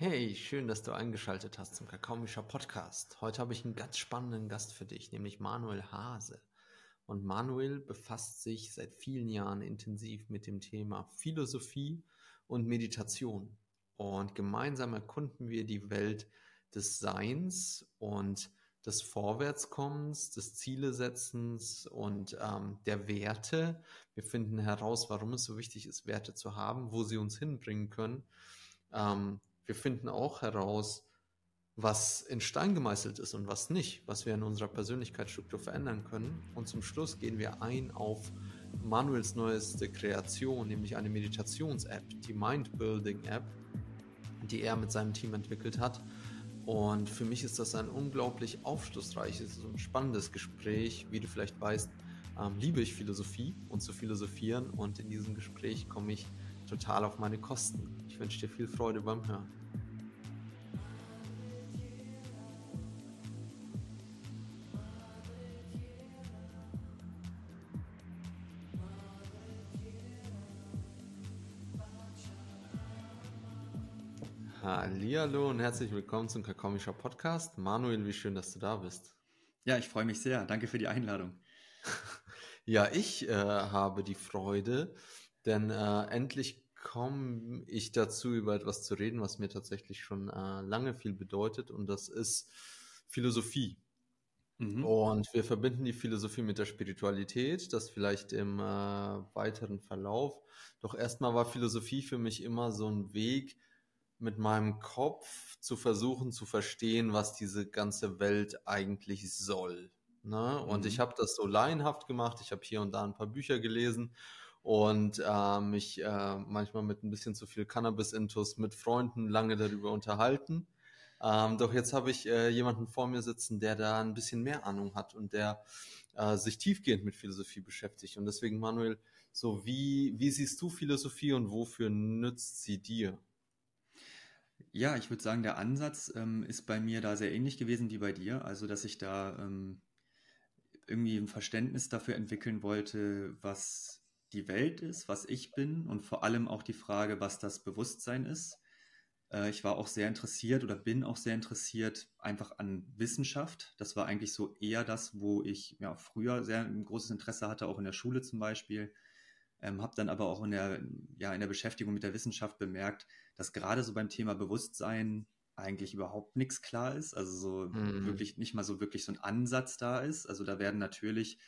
Hey, schön, dass du eingeschaltet hast zum Kakaomischer Podcast. Heute habe ich einen ganz spannenden Gast für dich, nämlich Manuel Hase. Und Manuel befasst sich seit vielen Jahren intensiv mit dem Thema Philosophie und Meditation. Und gemeinsam erkunden wir die Welt des Seins und des Vorwärtskommens, des Zielesetzens und ähm, der Werte. Wir finden heraus, warum es so wichtig ist, Werte zu haben, wo sie uns hinbringen können. Ähm, wir finden auch heraus, was in Stein gemeißelt ist und was nicht, was wir in unserer Persönlichkeitsstruktur verändern können. Und zum Schluss gehen wir ein auf Manuels neueste Kreation, nämlich eine Meditations-App, die Mind-Building-App, die er mit seinem Team entwickelt hat. Und für mich ist das ein unglaublich aufschlussreiches und spannendes Gespräch. Wie du vielleicht weißt, ähm, liebe ich Philosophie und zu philosophieren. Und in diesem Gespräch komme ich total auf meine Kosten. Ich wünsche dir viel Freude beim Hören. Hallo und herzlich willkommen zum Kakomischer Podcast. Manuel, wie schön, dass du da bist. Ja, ich freue mich sehr. Danke für die Einladung. ja, ich äh, habe die Freude, denn äh, endlich komme ich dazu, über etwas zu reden, was mir tatsächlich schon äh, lange viel bedeutet, und das ist Philosophie. Mhm. Und wir verbinden die Philosophie mit der Spiritualität, das vielleicht im äh, weiteren Verlauf. Doch erstmal war Philosophie für mich immer so ein Weg, mit meinem Kopf zu versuchen zu verstehen, was diese ganze Welt eigentlich soll. Ne? Und mhm. ich habe das so laienhaft gemacht. Ich habe hier und da ein paar Bücher gelesen und äh, mich äh, manchmal mit ein bisschen zu viel Cannabis-Intus mit Freunden lange darüber unterhalten. Ähm, doch jetzt habe ich äh, jemanden vor mir sitzen, der da ein bisschen mehr Ahnung hat und der äh, sich tiefgehend mit Philosophie beschäftigt. Und deswegen, Manuel, so wie, wie siehst du Philosophie und wofür nützt sie dir? Ja, ich würde sagen, der Ansatz ähm, ist bei mir da sehr ähnlich gewesen wie bei dir. Also, dass ich da ähm, irgendwie ein Verständnis dafür entwickeln wollte, was die Welt ist, was ich bin und vor allem auch die Frage, was das Bewusstsein ist. Äh, ich war auch sehr interessiert oder bin auch sehr interessiert einfach an Wissenschaft. Das war eigentlich so eher das, wo ich ja, früher sehr ein großes Interesse hatte, auch in der Schule zum Beispiel. Ähm, habe dann aber auch in der, ja, in der Beschäftigung mit der Wissenschaft bemerkt, dass gerade so beim Thema Bewusstsein eigentlich überhaupt nichts klar ist. Also so mhm. wirklich nicht mal so wirklich so ein Ansatz da ist. Also da werden natürlich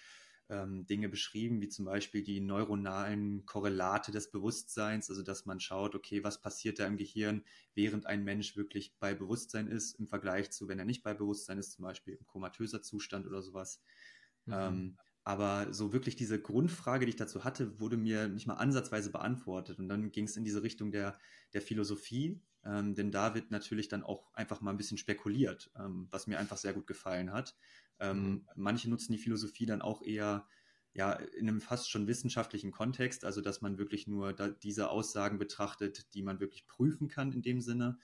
ähm, Dinge beschrieben, wie zum Beispiel die neuronalen Korrelate des Bewusstseins, also dass man schaut, okay, was passiert da im Gehirn, während ein Mensch wirklich bei Bewusstsein ist, im Vergleich zu, wenn er nicht bei Bewusstsein ist, zum Beispiel im komatöser Zustand oder sowas. Mhm. Ähm, aber so wirklich diese Grundfrage, die ich dazu hatte, wurde mir nicht mal ansatzweise beantwortet. Und dann ging es in diese Richtung der, der Philosophie, ähm, denn da wird natürlich dann auch einfach mal ein bisschen spekuliert, ähm, was mir einfach sehr gut gefallen hat. Ähm, mhm. Manche nutzen die Philosophie dann auch eher ja, in einem fast schon wissenschaftlichen Kontext, also dass man wirklich nur diese Aussagen betrachtet, die man wirklich prüfen kann in dem Sinne.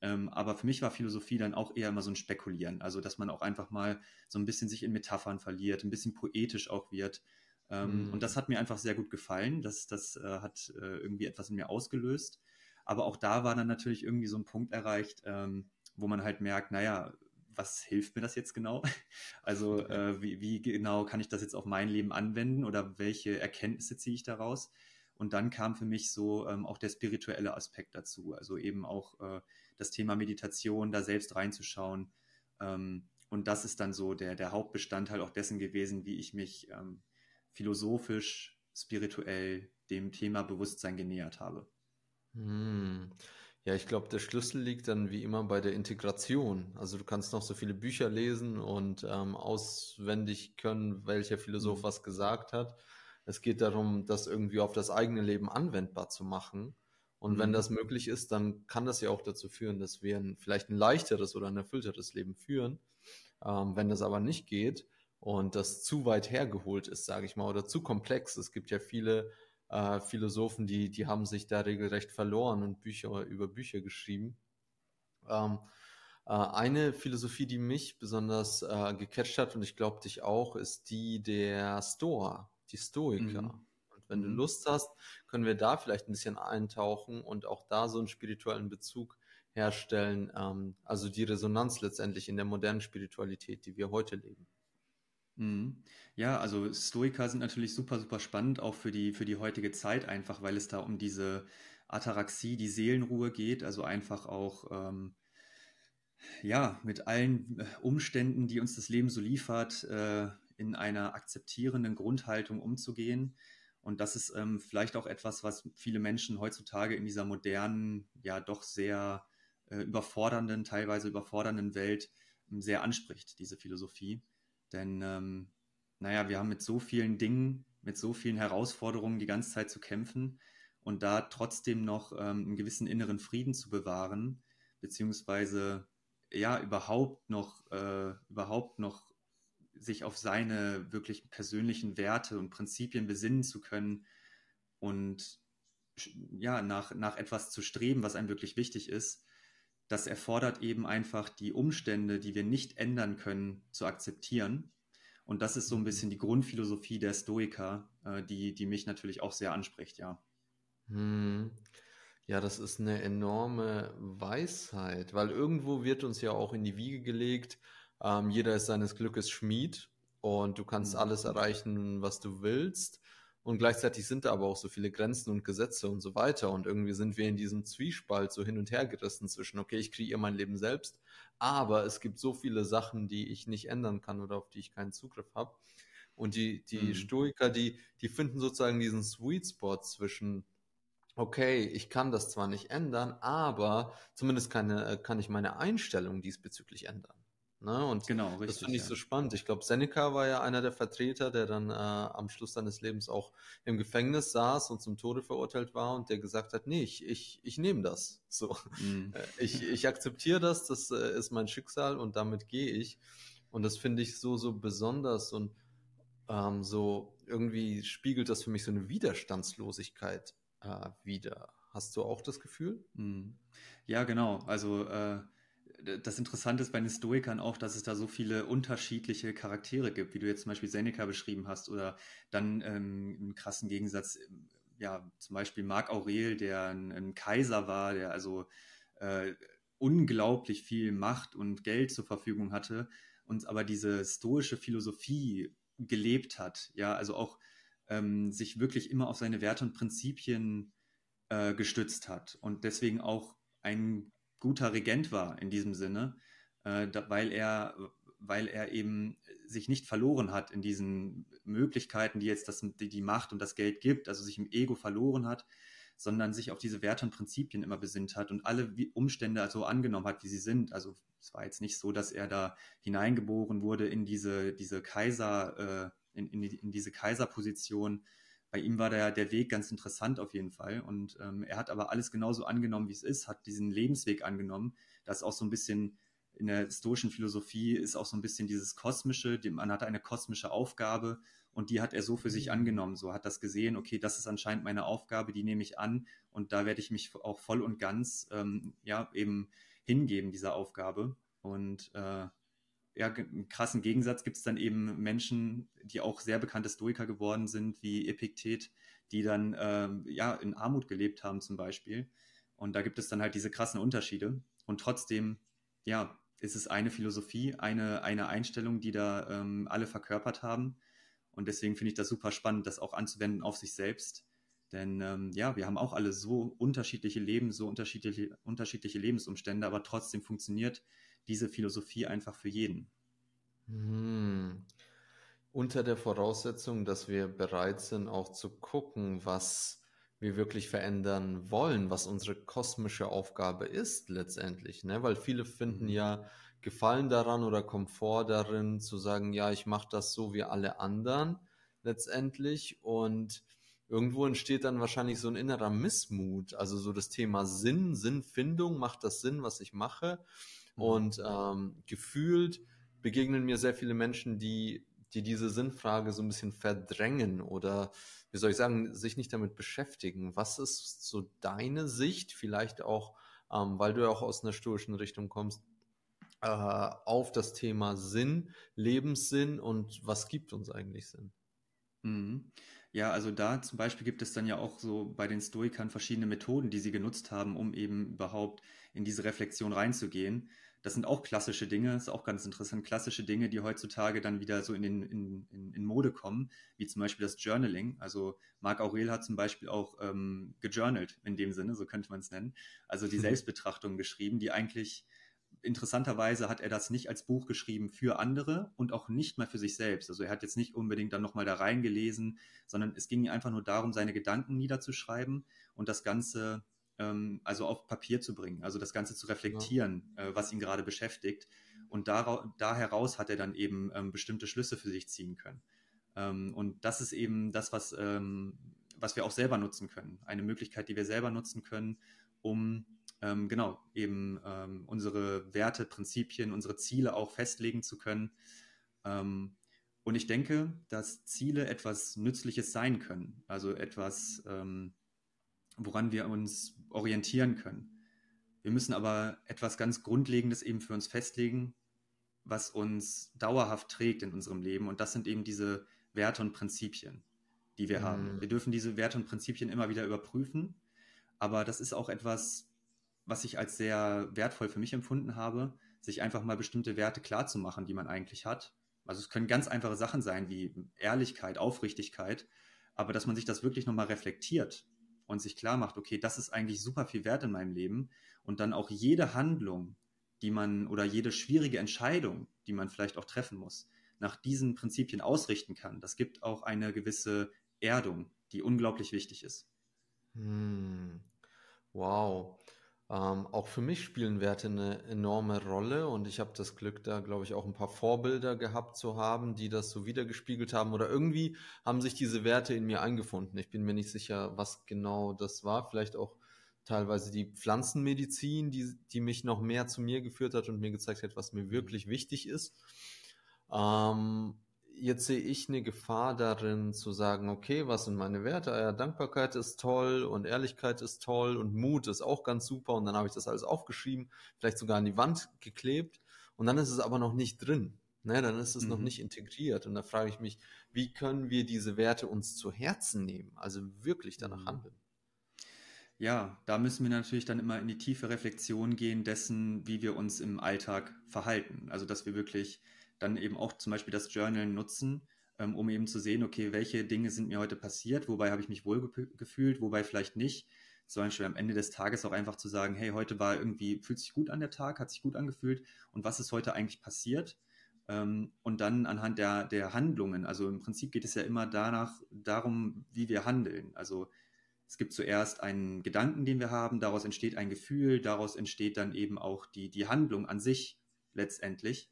Ähm, aber für mich war Philosophie dann auch eher immer so ein Spekulieren, also dass man auch einfach mal so ein bisschen sich in Metaphern verliert, ein bisschen poetisch auch wird. Ähm, mhm. Und das hat mir einfach sehr gut gefallen. Das, das äh, hat äh, irgendwie etwas in mir ausgelöst. Aber auch da war dann natürlich irgendwie so ein Punkt erreicht, ähm, wo man halt merkt, naja, was hilft mir das jetzt genau? Also äh, wie, wie, genau kann ich das jetzt auf mein Leben anwenden oder welche Erkenntnisse ziehe ich daraus? Und dann kam für mich so ähm, auch der spirituelle Aspekt dazu, also eben auch äh, das Thema Meditation, da selbst reinzuschauen. Ähm, und das ist dann so der, der Hauptbestandteil auch dessen gewesen, wie ich mich ähm, philosophisch, spirituell dem Thema Bewusstsein genähert habe. Hm. Ja, ich glaube, der Schlüssel liegt dann wie immer bei der Integration. Also du kannst noch so viele Bücher lesen und ähm, auswendig können, welcher Philosoph mhm. was gesagt hat. Es geht darum, das irgendwie auf das eigene Leben anwendbar zu machen. Und mhm. wenn das möglich ist, dann kann das ja auch dazu führen, dass wir ein, vielleicht ein leichteres oder ein erfüllteres Leben führen. Ähm, wenn das aber nicht geht und das zu weit hergeholt ist, sage ich mal, oder zu komplex, es gibt ja viele äh, Philosophen, die, die haben sich da regelrecht verloren und Bücher über Bücher geschrieben. Ähm, äh, eine Philosophie, die mich besonders äh, gecatcht hat und ich glaube dich auch, ist die der Stoa, die Stoiker. Mhm. Wenn du mhm. Lust hast, können wir da vielleicht ein bisschen eintauchen und auch da so einen spirituellen Bezug herstellen, ähm, also die Resonanz letztendlich in der modernen Spiritualität, die wir heute leben. Mhm. Ja, also Stoiker sind natürlich super, super spannend, auch für die, für die heutige Zeit einfach, weil es da um diese Ataraxie, die Seelenruhe geht, also einfach auch ähm, ja, mit allen äh, Umständen, die uns das Leben so liefert, äh, in einer akzeptierenden Grundhaltung umzugehen. Und das ist ähm, vielleicht auch etwas, was viele Menschen heutzutage in dieser modernen, ja doch sehr äh, überfordernden, teilweise überfordernden Welt ähm, sehr anspricht, diese Philosophie. Denn, ähm, naja, wir haben mit so vielen Dingen, mit so vielen Herausforderungen die ganze Zeit zu kämpfen und da trotzdem noch ähm, einen gewissen inneren Frieden zu bewahren, beziehungsweise ja überhaupt noch, äh, überhaupt noch sich auf seine wirklich persönlichen Werte und Prinzipien besinnen zu können und ja, nach, nach etwas zu streben, was einem wirklich wichtig ist, das erfordert eben einfach die Umstände, die wir nicht ändern können, zu akzeptieren. Und das ist so ein mhm. bisschen die Grundphilosophie der Stoiker, äh, die, die mich natürlich auch sehr anspricht, ja. Hm. Ja, das ist eine enorme Weisheit, weil irgendwo wird uns ja auch in die Wiege gelegt, ähm, jeder ist seines Glückes Schmied und du kannst mhm. alles erreichen, was du willst. Und gleichzeitig sind da aber auch so viele Grenzen und Gesetze und so weiter. Und irgendwie sind wir in diesem Zwiespalt so hin und her gerissen zwischen, okay, ich kreiere mein Leben selbst, aber es gibt so viele Sachen, die ich nicht ändern kann oder auf die ich keinen Zugriff habe. Und die, die mhm. Stoiker, die, die finden sozusagen diesen Sweet Spot zwischen, okay, ich kann das zwar nicht ändern, aber zumindest kann, äh, kann ich meine Einstellung diesbezüglich ändern. Ne? Und genau, richtig, das finde ich ja. so spannend. Ich glaube, Seneca war ja einer der Vertreter, der dann äh, am Schluss seines Lebens auch im Gefängnis saß und zum Tode verurteilt war und der gesagt hat, nee, ich, ich, ich nehme das. So. Äh, ich, ich akzeptiere das, das äh, ist mein Schicksal und damit gehe ich. Und das finde ich so, so besonders und ähm, so irgendwie spiegelt das für mich so eine Widerstandslosigkeit äh, wider. Hast du auch das Gefühl? Mhm. Ja, genau. Also äh das Interessante ist bei den Stoikern auch, dass es da so viele unterschiedliche Charaktere gibt, wie du jetzt zum Beispiel Seneca beschrieben hast, oder dann ähm, im krassen Gegensatz, ja, zum Beispiel Marc Aurel, der ein, ein Kaiser war, der also äh, unglaublich viel Macht und Geld zur Verfügung hatte und aber diese stoische Philosophie gelebt hat, ja, also auch ähm, sich wirklich immer auf seine Werte und Prinzipien äh, gestützt hat und deswegen auch ein guter Regent war in diesem Sinne, äh, da, weil er weil er eben sich nicht verloren hat in diesen Möglichkeiten, die jetzt das, die, die Macht und das Geld gibt, also sich im Ego verloren hat, sondern sich auf diese Werte und Prinzipien immer besinnt hat und alle Umstände also angenommen hat, wie sie sind. Also es war jetzt nicht so, dass er da hineingeboren wurde in diese, diese Kaiser, äh, in, in, in diese Kaiserposition, bei ihm war der, der Weg ganz interessant auf jeden Fall. Und ähm, er hat aber alles genauso angenommen, wie es ist, hat diesen Lebensweg angenommen. Das ist auch so ein bisschen in der stoischen Philosophie ist auch so ein bisschen dieses Kosmische, man hat eine kosmische Aufgabe und die hat er so für sich mhm. angenommen. So hat das gesehen, okay, das ist anscheinend meine Aufgabe, die nehme ich an und da werde ich mich auch voll und ganz ähm, ja eben hingeben dieser Aufgabe. Und äh, ja, einen krassen Gegensatz gibt es dann eben Menschen, die auch sehr bekannte Stoiker geworden sind, wie Epiktet, die dann ähm, ja in Armut gelebt haben zum Beispiel. Und da gibt es dann halt diese krassen Unterschiede. Und trotzdem, ja, ist es eine Philosophie, eine, eine Einstellung, die da ähm, alle verkörpert haben. Und deswegen finde ich das super spannend, das auch anzuwenden auf sich selbst. Denn ähm, ja, wir haben auch alle so unterschiedliche Leben, so unterschiedliche, unterschiedliche Lebensumstände, aber trotzdem funktioniert diese Philosophie einfach für jeden. Hm. Unter der Voraussetzung, dass wir bereit sind, auch zu gucken, was wir wirklich verändern wollen, was unsere kosmische Aufgabe ist letztendlich. Ne? Weil viele finden mhm. ja Gefallen daran oder Komfort darin, zu sagen, ja, ich mache das so wie alle anderen letztendlich. Und irgendwo entsteht dann wahrscheinlich so ein innerer Missmut. Also so das Thema Sinn, Sinnfindung, macht das Sinn, was ich mache? Mhm. Und ähm, gefühlt begegnen mir sehr viele Menschen, die, die diese Sinnfrage so ein bisschen verdrängen oder, wie soll ich sagen, sich nicht damit beschäftigen. Was ist so deine Sicht, vielleicht auch, ähm, weil du ja auch aus einer stoischen Richtung kommst, äh, auf das Thema Sinn, Lebenssinn und was gibt uns eigentlich Sinn? Mhm. Ja, also da zum Beispiel gibt es dann ja auch so bei den Stoikern verschiedene Methoden, die sie genutzt haben, um eben überhaupt in diese Reflexion reinzugehen. Das sind auch klassische Dinge, ist auch ganz interessant, klassische Dinge, die heutzutage dann wieder so in, den, in, in, in Mode kommen, wie zum Beispiel das Journaling. Also Marc Aurel hat zum Beispiel auch ähm, gejournalt in dem Sinne, so könnte man es nennen. Also die mhm. Selbstbetrachtung geschrieben, die eigentlich interessanterweise hat er das nicht als Buch geschrieben für andere und auch nicht mal für sich selbst. Also er hat jetzt nicht unbedingt dann nochmal da reingelesen, sondern es ging einfach nur darum, seine Gedanken niederzuschreiben und das Ganze ähm, also auf Papier zu bringen, also das Ganze zu reflektieren, ja. äh, was ihn gerade beschäftigt. Und da, da heraus hat er dann eben ähm, bestimmte Schlüsse für sich ziehen können. Ähm, und das ist eben das, was, ähm, was wir auch selber nutzen können. Eine Möglichkeit, die wir selber nutzen können, um ähm, genau eben ähm, unsere Werte, Prinzipien, unsere Ziele auch festlegen zu können. Und ich denke, dass Ziele etwas Nützliches sein können, also etwas, ähm, woran wir uns orientieren können. Wir müssen aber etwas ganz Grundlegendes eben für uns festlegen, was uns dauerhaft trägt in unserem Leben. Und das sind eben diese Werte und Prinzipien, die wir mhm. haben. Wir dürfen diese Werte und Prinzipien immer wieder überprüfen. Aber das ist auch etwas, was ich als sehr wertvoll für mich empfunden habe, sich einfach mal bestimmte Werte klarzumachen, die man eigentlich hat. Also es können ganz einfache Sachen sein wie Ehrlichkeit, Aufrichtigkeit, aber dass man sich das wirklich nochmal reflektiert und sich klar macht, okay, das ist eigentlich super viel wert in meinem Leben und dann auch jede Handlung, die man oder jede schwierige Entscheidung, die man vielleicht auch treffen muss, nach diesen Prinzipien ausrichten kann. Das gibt auch eine gewisse Erdung, die unglaublich wichtig ist. Hm. Wow. Ähm, auch für mich spielen Werte eine enorme Rolle und ich habe das Glück, da glaube ich auch ein paar Vorbilder gehabt zu haben, die das so wiedergespiegelt haben oder irgendwie haben sich diese Werte in mir eingefunden. Ich bin mir nicht sicher, was genau das war. Vielleicht auch teilweise die Pflanzenmedizin, die, die mich noch mehr zu mir geführt hat und mir gezeigt hat, was mir wirklich wichtig ist. Ähm, jetzt sehe ich eine Gefahr darin zu sagen, okay, was sind meine Werte? Ja, Dankbarkeit ist toll und Ehrlichkeit ist toll und Mut ist auch ganz super und dann habe ich das alles aufgeschrieben, vielleicht sogar an die Wand geklebt und dann ist es aber noch nicht drin. Ne, dann ist es mhm. noch nicht integriert und da frage ich mich, wie können wir diese Werte uns zu Herzen nehmen, also wirklich danach mhm. handeln? Ja, da müssen wir natürlich dann immer in die tiefe Reflexion gehen dessen, wie wir uns im Alltag verhalten. Also, dass wir wirklich dann eben auch zum Beispiel das Journal nutzen, ähm, um eben zu sehen, okay, welche Dinge sind mir heute passiert, wobei habe ich mich wohl gefühlt, wobei vielleicht nicht. Zum Beispiel am Ende des Tages auch einfach zu sagen, hey, heute war irgendwie, fühlt sich gut an der Tag, hat sich gut angefühlt und was ist heute eigentlich passiert? Ähm, und dann anhand der, der Handlungen, also im Prinzip geht es ja immer danach, darum, wie wir handeln. Also es gibt zuerst einen Gedanken, den wir haben, daraus entsteht ein Gefühl, daraus entsteht dann eben auch die, die Handlung an sich letztendlich.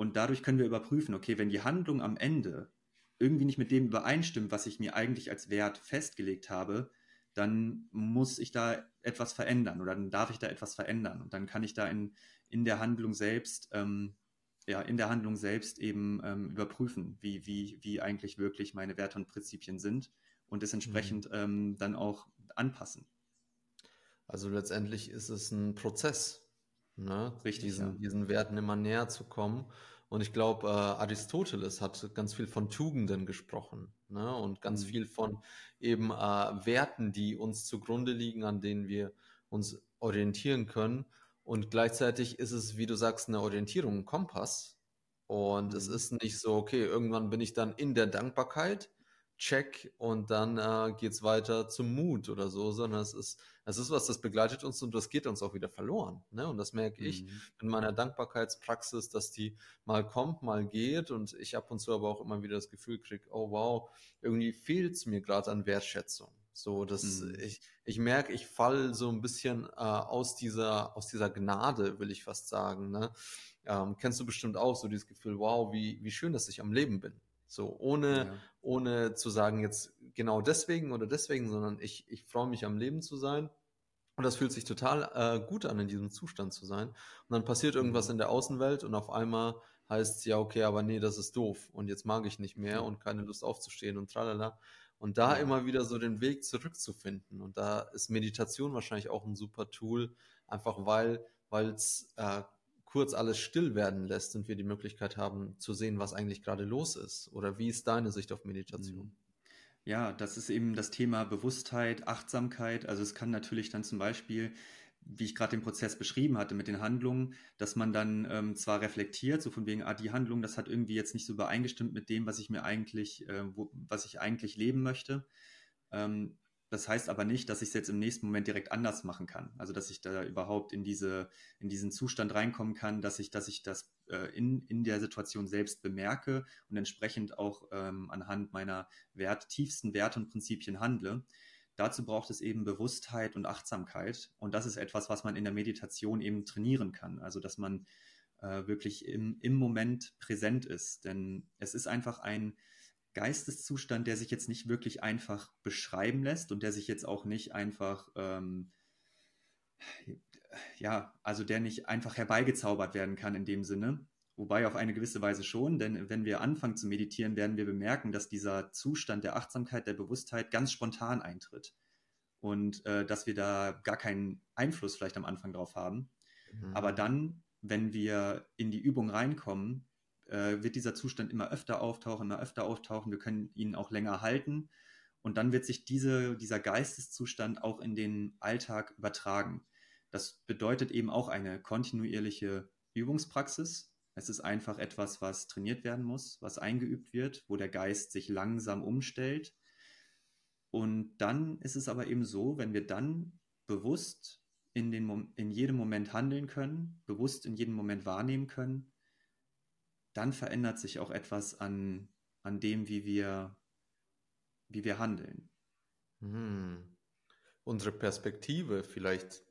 Und dadurch können wir überprüfen, okay, wenn die Handlung am Ende irgendwie nicht mit dem übereinstimmt, was ich mir eigentlich als Wert festgelegt habe, dann muss ich da etwas verändern oder dann darf ich da etwas verändern. Und dann kann ich da in, in der Handlung selbst, ähm, ja, in der Handlung selbst eben ähm, überprüfen, wie, wie, wie eigentlich wirklich meine Werte und Prinzipien sind und es entsprechend mhm. ähm, dann auch anpassen. Also letztendlich ist es ein Prozess, ne? Richtig, diesen, ja. diesen Werten immer näher zu kommen. Und ich glaube, äh, Aristoteles hat ganz viel von Tugenden gesprochen ne? und ganz mhm. viel von eben äh, Werten, die uns zugrunde liegen, an denen wir uns orientieren können. Und gleichzeitig ist es, wie du sagst, eine Orientierung, ein Kompass. Und mhm. es ist nicht so, okay, irgendwann bin ich dann in der Dankbarkeit Check und dann äh, geht es weiter zum Mut oder so, sondern es ist, es ist was, das begleitet uns und das geht uns auch wieder verloren. Ne? Und das merke ich mhm. in meiner Dankbarkeitspraxis, dass die mal kommt, mal geht und ich ab und zu aber auch immer wieder das Gefühl kriege, oh wow, irgendwie fehlt es mir gerade an Wertschätzung. So, dass mhm. ich, ich merke, ich falle so ein bisschen äh, aus dieser, aus dieser Gnade, will ich fast sagen. Ne? Ähm, kennst du bestimmt auch so dieses Gefühl, wow, wie, wie schön, dass ich am Leben bin. So, ohne, ja. Ohne zu sagen, jetzt genau deswegen oder deswegen, sondern ich, ich freue mich am Leben zu sein. Und das fühlt sich total äh, gut an, in diesem Zustand zu sein. Und dann passiert irgendwas mhm. in der Außenwelt und auf einmal heißt es ja, okay, aber nee, das ist doof und jetzt mag ich nicht mehr und keine Lust aufzustehen und tralala. Und da ja. immer wieder so den Weg zurückzufinden. Und da ist Meditation wahrscheinlich auch ein super Tool, einfach weil es äh, kurz alles still werden lässt und wir die Möglichkeit haben zu sehen, was eigentlich gerade los ist? Oder wie ist deine Sicht auf Meditation? Mhm. Ja, das ist eben das Thema Bewusstheit, Achtsamkeit. Also es kann natürlich dann zum Beispiel, wie ich gerade den Prozess beschrieben hatte mit den Handlungen, dass man dann ähm, zwar reflektiert, so von wegen, ah, die Handlung, das hat irgendwie jetzt nicht so übereingestimmt mit dem, was ich mir eigentlich, äh, wo, was ich eigentlich leben möchte. Ähm, das heißt aber nicht, dass ich es jetzt im nächsten Moment direkt anders machen kann. Also dass ich da überhaupt in diese, in diesen Zustand reinkommen kann, dass ich, dass ich das äh, in, in der Situation selbst bemerke und entsprechend auch ähm, anhand meiner Wert, tiefsten Werte und Prinzipien handle. Dazu braucht es eben Bewusstheit und Achtsamkeit. Und das ist etwas, was man in der Meditation eben trainieren kann. Also dass man äh, wirklich im, im Moment präsent ist. Denn es ist einfach ein, Geisteszustand, der sich jetzt nicht wirklich einfach beschreiben lässt und der sich jetzt auch nicht einfach, ähm, ja, also der nicht einfach herbeigezaubert werden kann in dem Sinne. Wobei auf eine gewisse Weise schon, denn wenn wir anfangen zu meditieren, werden wir bemerken, dass dieser Zustand der Achtsamkeit, der Bewusstheit ganz spontan eintritt. Und äh, dass wir da gar keinen Einfluss vielleicht am Anfang drauf haben. Mhm. Aber dann, wenn wir in die Übung reinkommen, äh, wird dieser Zustand immer öfter auftauchen, immer öfter auftauchen. Wir können ihn auch länger halten. Und dann wird sich diese, dieser Geisteszustand auch in den Alltag übertragen. Das bedeutet eben auch eine kontinuierliche Übungspraxis. Es ist einfach etwas, was trainiert werden muss, was eingeübt wird, wo der Geist sich langsam umstellt. Und dann ist es aber eben so, wenn wir dann bewusst in, den, in jedem Moment handeln können, bewusst in jedem Moment wahrnehmen können, dann verändert sich auch etwas an, an dem, wie wir, wie wir handeln. Hm. Unsere Perspektive vielleicht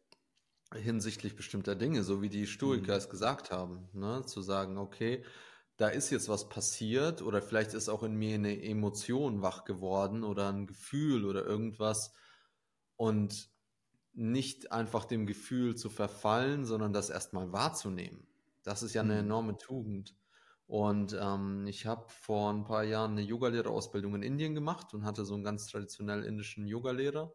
hinsichtlich bestimmter Dinge, so wie die Stoiker hm. es gesagt haben, ne? zu sagen, okay, da ist jetzt was passiert oder vielleicht ist auch in mir eine Emotion wach geworden oder ein Gefühl oder irgendwas und nicht einfach dem Gefühl zu verfallen, sondern das erstmal wahrzunehmen. Das ist ja eine hm. enorme Tugend. Und ähm, ich habe vor ein paar Jahren eine Yogalehrerausbildung in Indien gemacht und hatte so einen ganz traditionell indischen Yogalehrer.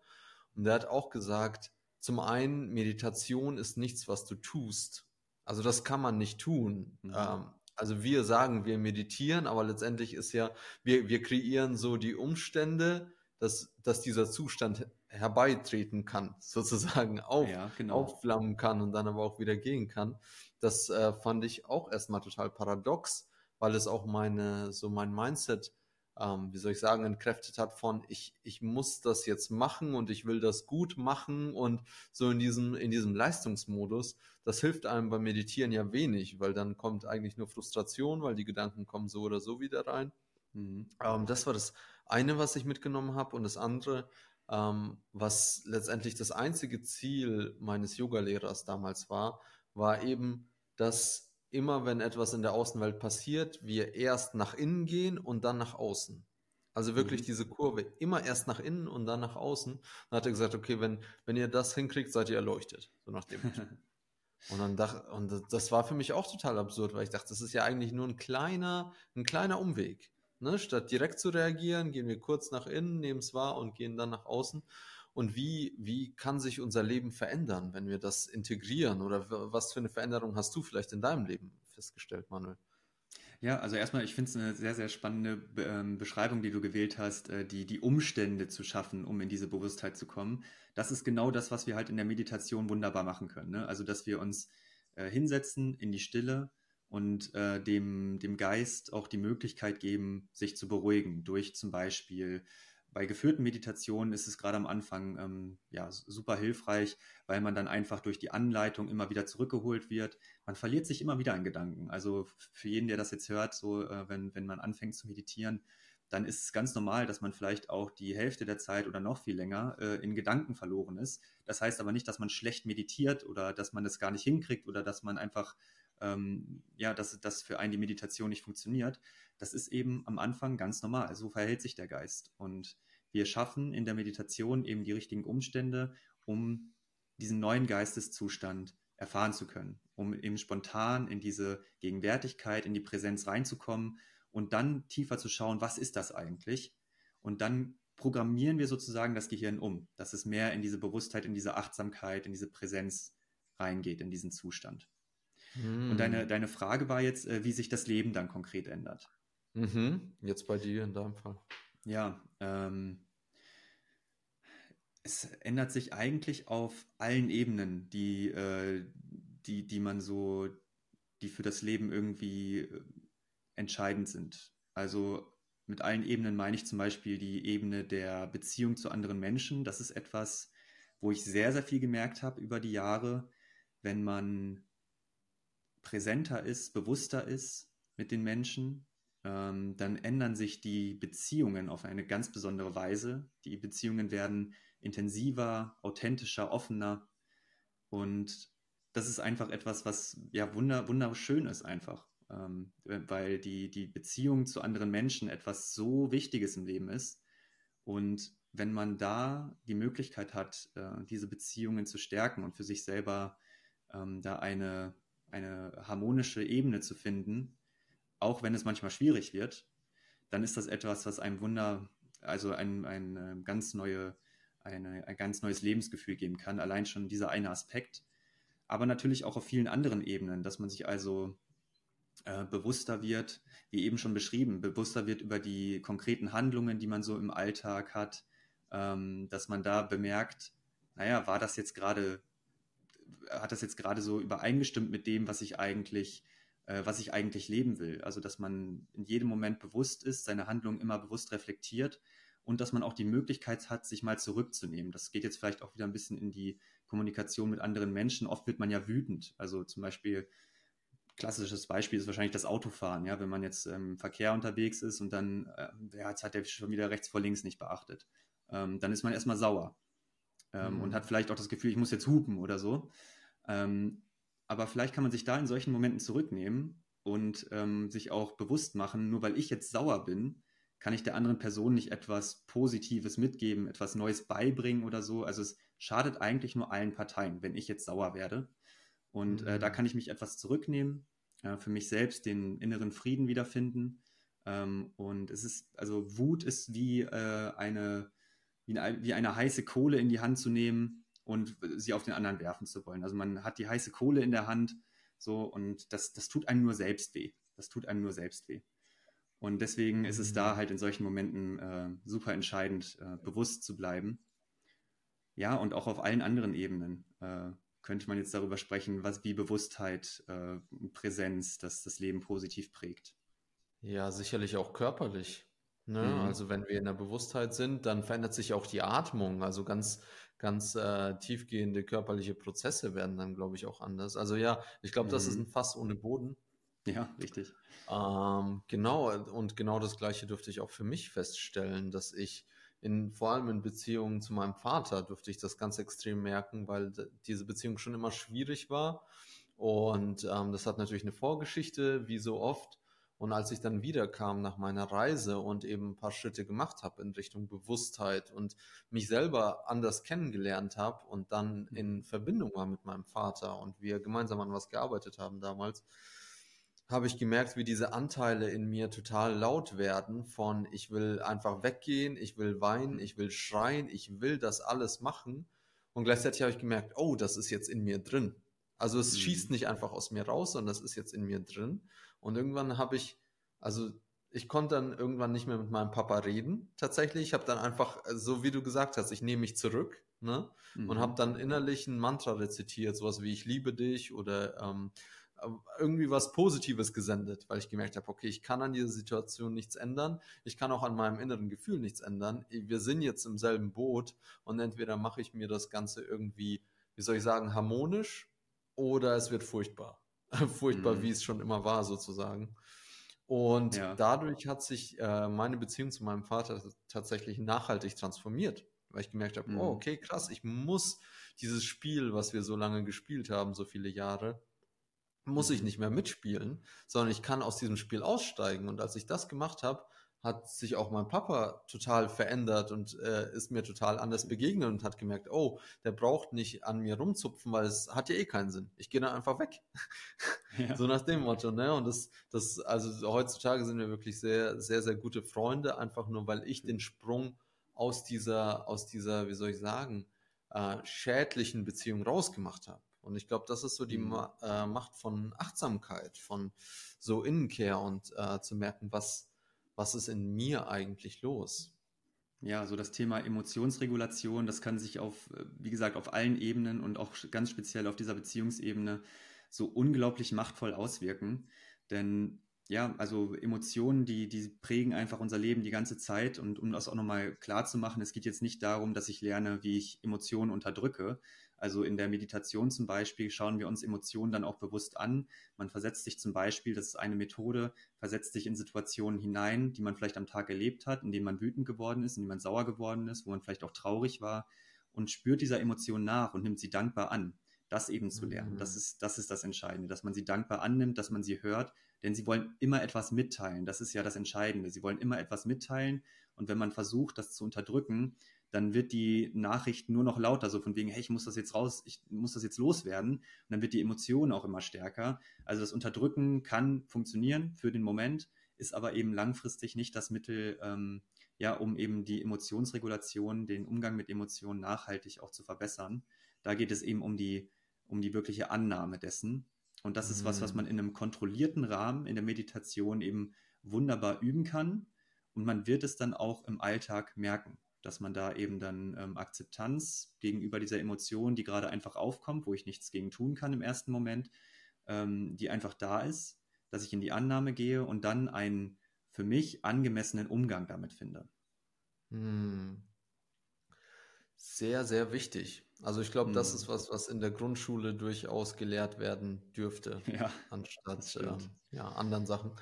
Und der hat auch gesagt, zum einen, Meditation ist nichts, was du tust. Also das kann man nicht tun. Mhm. Ähm, also wir sagen, wir meditieren, aber letztendlich ist ja, wir, wir kreieren so die Umstände, dass, dass dieser Zustand herbeitreten kann, sozusagen auf, ja, genau. aufflammen kann und dann aber auch wieder gehen kann. Das äh, fand ich auch erstmal total paradox, weil es auch meine, so mein Mindset, ähm, wie soll ich sagen, entkräftet hat von ich, ich muss das jetzt machen und ich will das gut machen und so in diesem, in diesem Leistungsmodus, das hilft einem beim Meditieren ja wenig, weil dann kommt eigentlich nur Frustration, weil die Gedanken kommen so oder so wieder rein. Mhm. Ähm, das war das eine, was ich mitgenommen habe und das andere, ähm, was letztendlich das einzige Ziel meines Yogalehrers damals war, war eben, dass immer wenn etwas in der Außenwelt passiert, wir erst nach innen gehen und dann nach außen. Also wirklich mhm. diese Kurve, immer erst nach innen und dann nach außen. Dann hat er gesagt, okay, wenn, wenn ihr das hinkriegt, seid ihr erleuchtet. So nach dem Und dann dachte, und das war für mich auch total absurd, weil ich dachte, das ist ja eigentlich nur ein kleiner, ein kleiner Umweg. Ne? Statt direkt zu reagieren, gehen wir kurz nach innen, nehmen es wahr und gehen dann nach außen. Und wie, wie kann sich unser Leben verändern, wenn wir das integrieren? Oder was für eine Veränderung hast du vielleicht in deinem Leben festgestellt, Manuel? Ja, also erstmal, ich finde es eine sehr, sehr spannende ähm, Beschreibung, die du gewählt hast, äh, die, die Umstände zu schaffen, um in diese Bewusstheit zu kommen. Das ist genau das, was wir halt in der Meditation wunderbar machen können. Ne? Also, dass wir uns äh, hinsetzen in die Stille, und äh, dem, dem Geist auch die Möglichkeit geben, sich zu beruhigen durch zum Beispiel bei geführten Meditationen ist es gerade am Anfang ähm, ja, super hilfreich, weil man dann einfach durch die Anleitung immer wieder zurückgeholt wird. Man verliert sich immer wieder in Gedanken. Also für jeden, der das jetzt hört, so äh, wenn, wenn man anfängt zu meditieren, dann ist es ganz normal, dass man vielleicht auch die Hälfte der Zeit oder noch viel länger äh, in Gedanken verloren ist. Das heißt aber nicht, dass man schlecht meditiert oder dass man es gar nicht hinkriegt oder dass man einfach ähm, ja, dass das für einen die Meditation nicht funktioniert. Das ist eben am Anfang ganz normal. So verhält sich der Geist. Und wir schaffen in der Meditation eben die richtigen Umstände, um diesen neuen Geisteszustand erfahren zu können, um eben spontan in diese Gegenwärtigkeit, in die Präsenz reinzukommen und dann tiefer zu schauen, was ist das eigentlich? Und dann programmieren wir sozusagen das Gehirn um, dass es mehr in diese Bewusstheit, in diese Achtsamkeit, in diese Präsenz reingeht, in diesen Zustand. Mhm. Und deine, hm. deine Frage war jetzt, äh, wie sich das Leben dann konkret ändert. Mhm. Jetzt bei dir in deinem Fall. Ja, ähm, es ändert sich eigentlich auf allen Ebenen, die, äh, die, die man so, die für das Leben irgendwie äh, entscheidend sind. Also mit allen Ebenen meine ich zum Beispiel die Ebene der Beziehung zu anderen Menschen. Das ist etwas, wo ich sehr, sehr viel gemerkt habe über die Jahre, wenn man präsenter ist, bewusster ist mit den Menschen, ähm, dann ändern sich die Beziehungen auf eine ganz besondere Weise. Die Beziehungen werden intensiver, authentischer, offener. Und das ist einfach etwas, was ja wunder, wunderschön ist einfach. Ähm, weil die, die Beziehung zu anderen Menschen etwas so Wichtiges im Leben ist. Und wenn man da die Möglichkeit hat, äh, diese Beziehungen zu stärken und für sich selber ähm, da eine, eine harmonische Ebene zu finden, auch wenn es manchmal schwierig wird, dann ist das etwas, was einem Wunder, also ein, ein, ähm, ganz neue, eine, ein ganz neues Lebensgefühl geben kann. Allein schon dieser eine Aspekt. Aber natürlich auch auf vielen anderen Ebenen, dass man sich also äh, bewusster wird, wie eben schon beschrieben, bewusster wird über die konkreten Handlungen, die man so im Alltag hat, ähm, dass man da bemerkt, naja, war das jetzt gerade, hat das jetzt gerade so übereingestimmt mit dem, was ich eigentlich, äh, was ich eigentlich leben will. Also dass man in jedem Moment bewusst ist, seine Handlungen immer bewusst reflektiert und dass man auch die Möglichkeit hat, sich mal zurückzunehmen. Das geht jetzt vielleicht auch wieder ein bisschen in die Kommunikation mit anderen Menschen. Oft wird man ja wütend. Also zum Beispiel klassisches Beispiel ist wahrscheinlich das Autofahren, ja, wenn man jetzt im Verkehr unterwegs ist und dann, äh, ja, jetzt hat der schon wieder rechts vor links nicht beachtet ähm, dann ist man erstmal sauer ähm, mhm. und hat vielleicht auch das Gefühl, ich muss jetzt hupen oder so. Ähm, aber vielleicht kann man sich da in solchen Momenten zurücknehmen und ähm, sich auch bewusst machen, nur weil ich jetzt sauer bin, kann ich der anderen Person nicht etwas Positives mitgeben, etwas Neues beibringen oder so. Also es schadet eigentlich nur allen Parteien, wenn ich jetzt sauer werde. Und mhm. äh, da mhm. kann ich mich etwas zurücknehmen, äh, für mich selbst den inneren Frieden wiederfinden. Ähm, und es ist, also Wut ist wie äh, eine wie eine, wie eine heiße Kohle in die Hand zu nehmen und sie auf den anderen werfen zu wollen. Also man hat die heiße Kohle in der Hand so und das, das tut einem nur selbst weh. Das tut einem nur selbst weh. Und deswegen ist es da mhm. halt in solchen Momenten äh, super entscheidend, äh, bewusst zu bleiben. Ja, und auch auf allen anderen Ebenen äh, könnte man jetzt darüber sprechen, was wie Bewusstheit, äh, Präsenz, das das Leben positiv prägt. Ja, sicherlich auch körperlich. Ne? Mhm. Also wenn wir in der Bewusstheit sind, dann verändert sich auch die Atmung. Also ganz, ganz äh, tiefgehende körperliche Prozesse werden dann, glaube ich, auch anders. Also ja, ich glaube, mhm. das ist mhm. ein Fass ohne Boden. Ja, richtig. Ähm, genau, und genau das Gleiche dürfte ich auch für mich feststellen, dass ich in, vor allem in Beziehungen zu meinem Vater dürfte ich das ganz extrem merken, weil diese Beziehung schon immer schwierig war. Und ähm, das hat natürlich eine Vorgeschichte, wie so oft. Und als ich dann wiederkam nach meiner Reise und eben ein paar Schritte gemacht habe in Richtung Bewusstheit und mich selber anders kennengelernt habe und dann mhm. in Verbindung war mit meinem Vater und wir gemeinsam an was gearbeitet haben damals, habe ich gemerkt, wie diese Anteile in mir total laut werden von ich will einfach weggehen, ich will weinen, ich will schreien, ich will das alles machen. Und gleichzeitig habe ich gemerkt, oh, das ist jetzt in mir drin. Also es mhm. schießt nicht einfach aus mir raus, sondern das ist jetzt in mir drin. Und irgendwann habe ich, also ich konnte dann irgendwann nicht mehr mit meinem Papa reden. Tatsächlich, ich habe dann einfach, so wie du gesagt hast, ich nehme mich zurück ne? Mhm. und habe dann innerlich ein Mantra rezitiert, sowas wie ich liebe dich oder ähm, irgendwie was Positives gesendet, weil ich gemerkt habe, okay, ich kann an dieser Situation nichts ändern, ich kann auch an meinem inneren Gefühl nichts ändern. Wir sind jetzt im selben Boot und entweder mache ich mir das Ganze irgendwie, wie soll ich sagen, harmonisch oder es wird furchtbar. furchtbar, mhm. wie es schon immer war, sozusagen. Und ja. dadurch hat sich äh, meine Beziehung zu meinem Vater tatsächlich nachhaltig transformiert, weil ich gemerkt habe, oh, mhm. oh, okay, krass, ich muss dieses Spiel, was wir so lange gespielt haben, so viele Jahre, muss ich mhm. nicht mehr mitspielen, sondern ich kann aus diesem Spiel aussteigen. Und als ich das gemacht habe, hat sich auch mein Papa total verändert und äh, ist mir total anders begegnet und hat gemerkt, oh, der braucht nicht an mir rumzupfen, weil es hat ja eh keinen Sinn. Ich gehe dann einfach weg. Ja. so nach dem Motto, ne? Und das, das, also heutzutage sind wir wirklich sehr, sehr, sehr gute Freunde, einfach nur, weil ich den Sprung aus dieser, aus dieser, wie soll ich sagen, äh, schädlichen Beziehung rausgemacht habe. Und ich glaube, das ist so die mhm. Ma äh, Macht von Achtsamkeit, von so Innenkehr und äh, zu merken, was, was ist in mir eigentlich los? Ja, so das Thema Emotionsregulation, das kann sich auf, äh, wie gesagt, auf allen Ebenen und auch ganz speziell auf dieser Beziehungsebene so unglaublich machtvoll auswirken. Denn ja, also Emotionen, die, die prägen einfach unser Leben die ganze Zeit. Und um das auch nochmal klar zu machen, es geht jetzt nicht darum, dass ich lerne, wie ich Emotionen unterdrücke. Also in der Meditation zum Beispiel schauen wir uns Emotionen dann auch bewusst an. Man versetzt sich zum Beispiel, das ist eine Methode, versetzt sich in Situationen hinein, die man vielleicht am Tag erlebt hat, in denen man wütend geworden ist, in denen man sauer geworden ist, wo man vielleicht auch traurig war und spürt dieser Emotion nach und nimmt sie dankbar an. Das eben zu lernen, mhm. das, ist, das ist das Entscheidende, dass man sie dankbar annimmt, dass man sie hört denn sie wollen immer etwas mitteilen. Das ist ja das Entscheidende. Sie wollen immer etwas mitteilen und wenn man versucht, das zu unterdrücken, dann wird die Nachricht nur noch lauter, so von wegen, hey, ich muss das jetzt raus, ich muss das jetzt loswerden. Und dann wird die Emotion auch immer stärker. Also das Unterdrücken kann funktionieren für den Moment, ist aber eben langfristig nicht das Mittel, ähm, ja, um eben die Emotionsregulation, den Umgang mit Emotionen nachhaltig auch zu verbessern. Da geht es eben um die, um die wirkliche Annahme dessen. Und das ist was, was mhm. man in einem kontrollierten Rahmen in der Meditation eben wunderbar üben kann. Und man wird es dann auch im Alltag merken, dass man da eben dann ähm, Akzeptanz gegenüber dieser Emotion, die gerade einfach aufkommt, wo ich nichts gegen tun kann im ersten Moment, ähm, die einfach da ist, dass ich in die Annahme gehe und dann einen für mich angemessenen Umgang damit finde. Hm. Sehr, sehr wichtig. Also ich glaube, das hm. ist was, was in der Grundschule durchaus gelehrt werden dürfte, Ja, anstatt ähm, ja, anderen Sachen.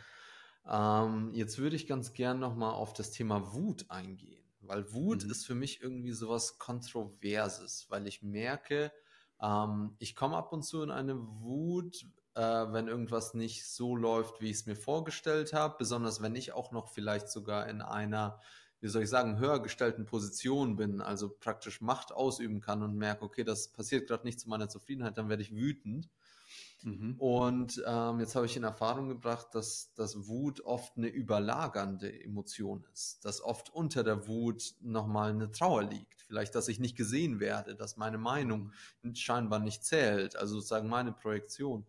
Ähm, jetzt würde ich ganz gern nochmal auf das Thema Wut eingehen, weil Wut Mhm. ist für mich irgendwie sowas Kontroverses, weil ich merke, ähm, ich komme ab und zu in eine Wut, äh, wenn irgendwas nicht so läuft, wie ich es mir vorgestellt habe, besonders wenn ich auch noch vielleicht sogar in einer wie soll ich sagen, höher gestellten Position bin, also praktisch Macht ausüben kann und merke, okay, das passiert gerade nicht zu meiner Zufriedenheit, dann werde ich wütend. Mhm. Und ähm, jetzt habe ich in Erfahrung gebracht, dass, dass Wut oft eine überlagernde Emotion ist, dass oft unter der Wut nochmal eine Trauer liegt. Vielleicht, dass ich nicht gesehen werde, dass meine Meinung scheinbar nicht zählt, also sozusagen meine Projektion.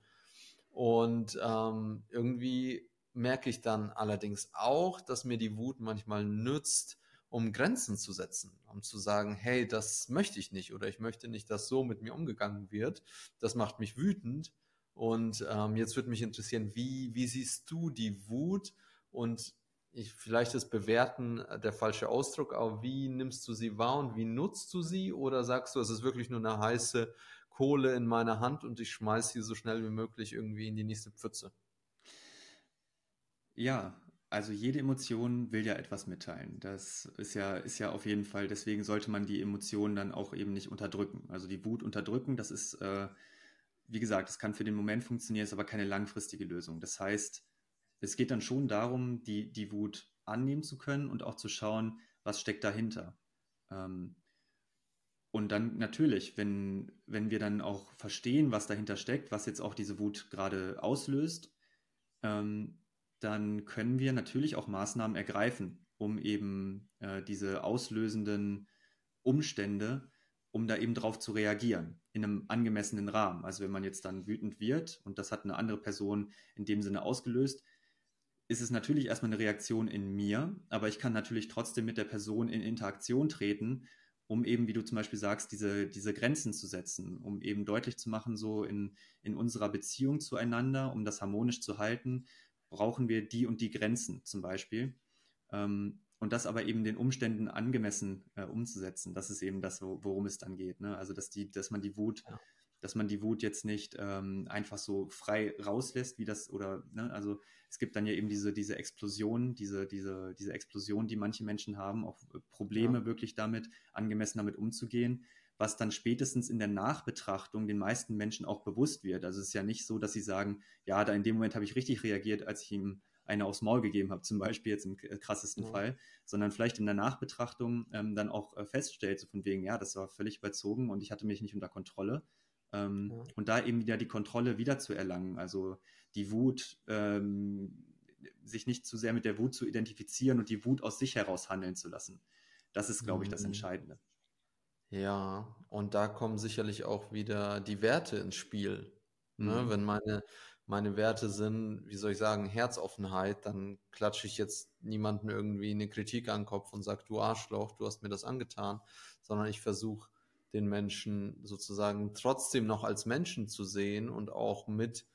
Und ähm, irgendwie merke ich dann allerdings auch, dass mir die Wut manchmal nützt, um Grenzen zu setzen, um zu sagen, hey, das möchte ich nicht oder ich möchte nicht, dass so mit mir umgegangen wird. Das macht mich wütend. Und ähm, jetzt würde mich interessieren, wie, wie siehst du die Wut und ich, vielleicht ist bewerten der falsche Ausdruck, aber wie nimmst du sie wahr und wie nutzt du sie? Oder sagst du, es ist wirklich nur eine heiße Kohle in meiner Hand und ich schmeiße sie so schnell wie möglich irgendwie in die nächste Pfütze? Ja, also jede Emotion will ja etwas mitteilen. Das ist ja, ist ja auf jeden Fall, deswegen sollte man die Emotionen dann auch eben nicht unterdrücken. Also die Wut unterdrücken, das ist, äh, wie gesagt, das kann für den Moment funktionieren, ist aber keine langfristige Lösung. Das heißt, es geht dann schon darum, die, die Wut annehmen zu können und auch zu schauen, was steckt dahinter. Ähm, und dann natürlich, wenn, wenn wir dann auch verstehen, was dahinter steckt, was jetzt auch diese Wut gerade auslöst, ähm, dann können wir natürlich auch Maßnahmen ergreifen, um eben äh, diese auslösenden Umstände, um da eben drauf zu reagieren, in einem angemessenen Rahmen. Also wenn man jetzt dann wütend wird und das hat eine andere Person in dem Sinne ausgelöst, ist es natürlich erstmal eine Reaktion in mir, aber ich kann natürlich trotzdem mit der Person in Interaktion treten, um eben, wie du zum Beispiel sagst, diese, diese Grenzen zu setzen, um eben deutlich zu machen, so in, in unserer Beziehung zueinander, um das harmonisch zu halten, brauchen wir die und die Grenzen zum Beispiel. Ähm, und das aber eben den Umständen angemessen äh, umzusetzen. Das ist eben das, worum es dann geht. Ne? Also dass die, dass man die Wut, ja. dass man die Wut jetzt nicht ähm, einfach so frei rauslässt, wie das, oder ne? also es gibt dann ja eben diese, diese Explosion, diese, diese, diese Explosion, die manche Menschen haben, auch äh, Probleme ja. wirklich damit, angemessen damit umzugehen was dann spätestens in der Nachbetrachtung den meisten Menschen auch bewusst wird. Also es ist ja nicht so, dass sie sagen, ja, da in dem Moment habe ich richtig reagiert, als ich ihm eine aufs Maul gegeben habe, zum Beispiel jetzt im krassesten ja. Fall, sondern vielleicht in der Nachbetrachtung ähm, dann auch äh, feststellt, so von wegen, ja, das war völlig überzogen und ich hatte mich nicht unter Kontrolle. Ähm, ja. Und da eben wieder die Kontrolle wieder zu erlangen, also die Wut, ähm, sich nicht zu sehr mit der Wut zu identifizieren und die Wut aus sich heraus handeln zu lassen. Das ist, glaube ich, das mhm. Entscheidende. Ja, und da kommen sicherlich auch wieder die Werte ins Spiel. Ne? Mhm. Wenn meine, meine Werte sind, wie soll ich sagen, Herzoffenheit, dann klatsche ich jetzt niemanden irgendwie eine Kritik an den Kopf und sage, du Arschloch, du hast mir das angetan, sondern ich versuche den Menschen sozusagen trotzdem noch als Menschen zu sehen und auch mit,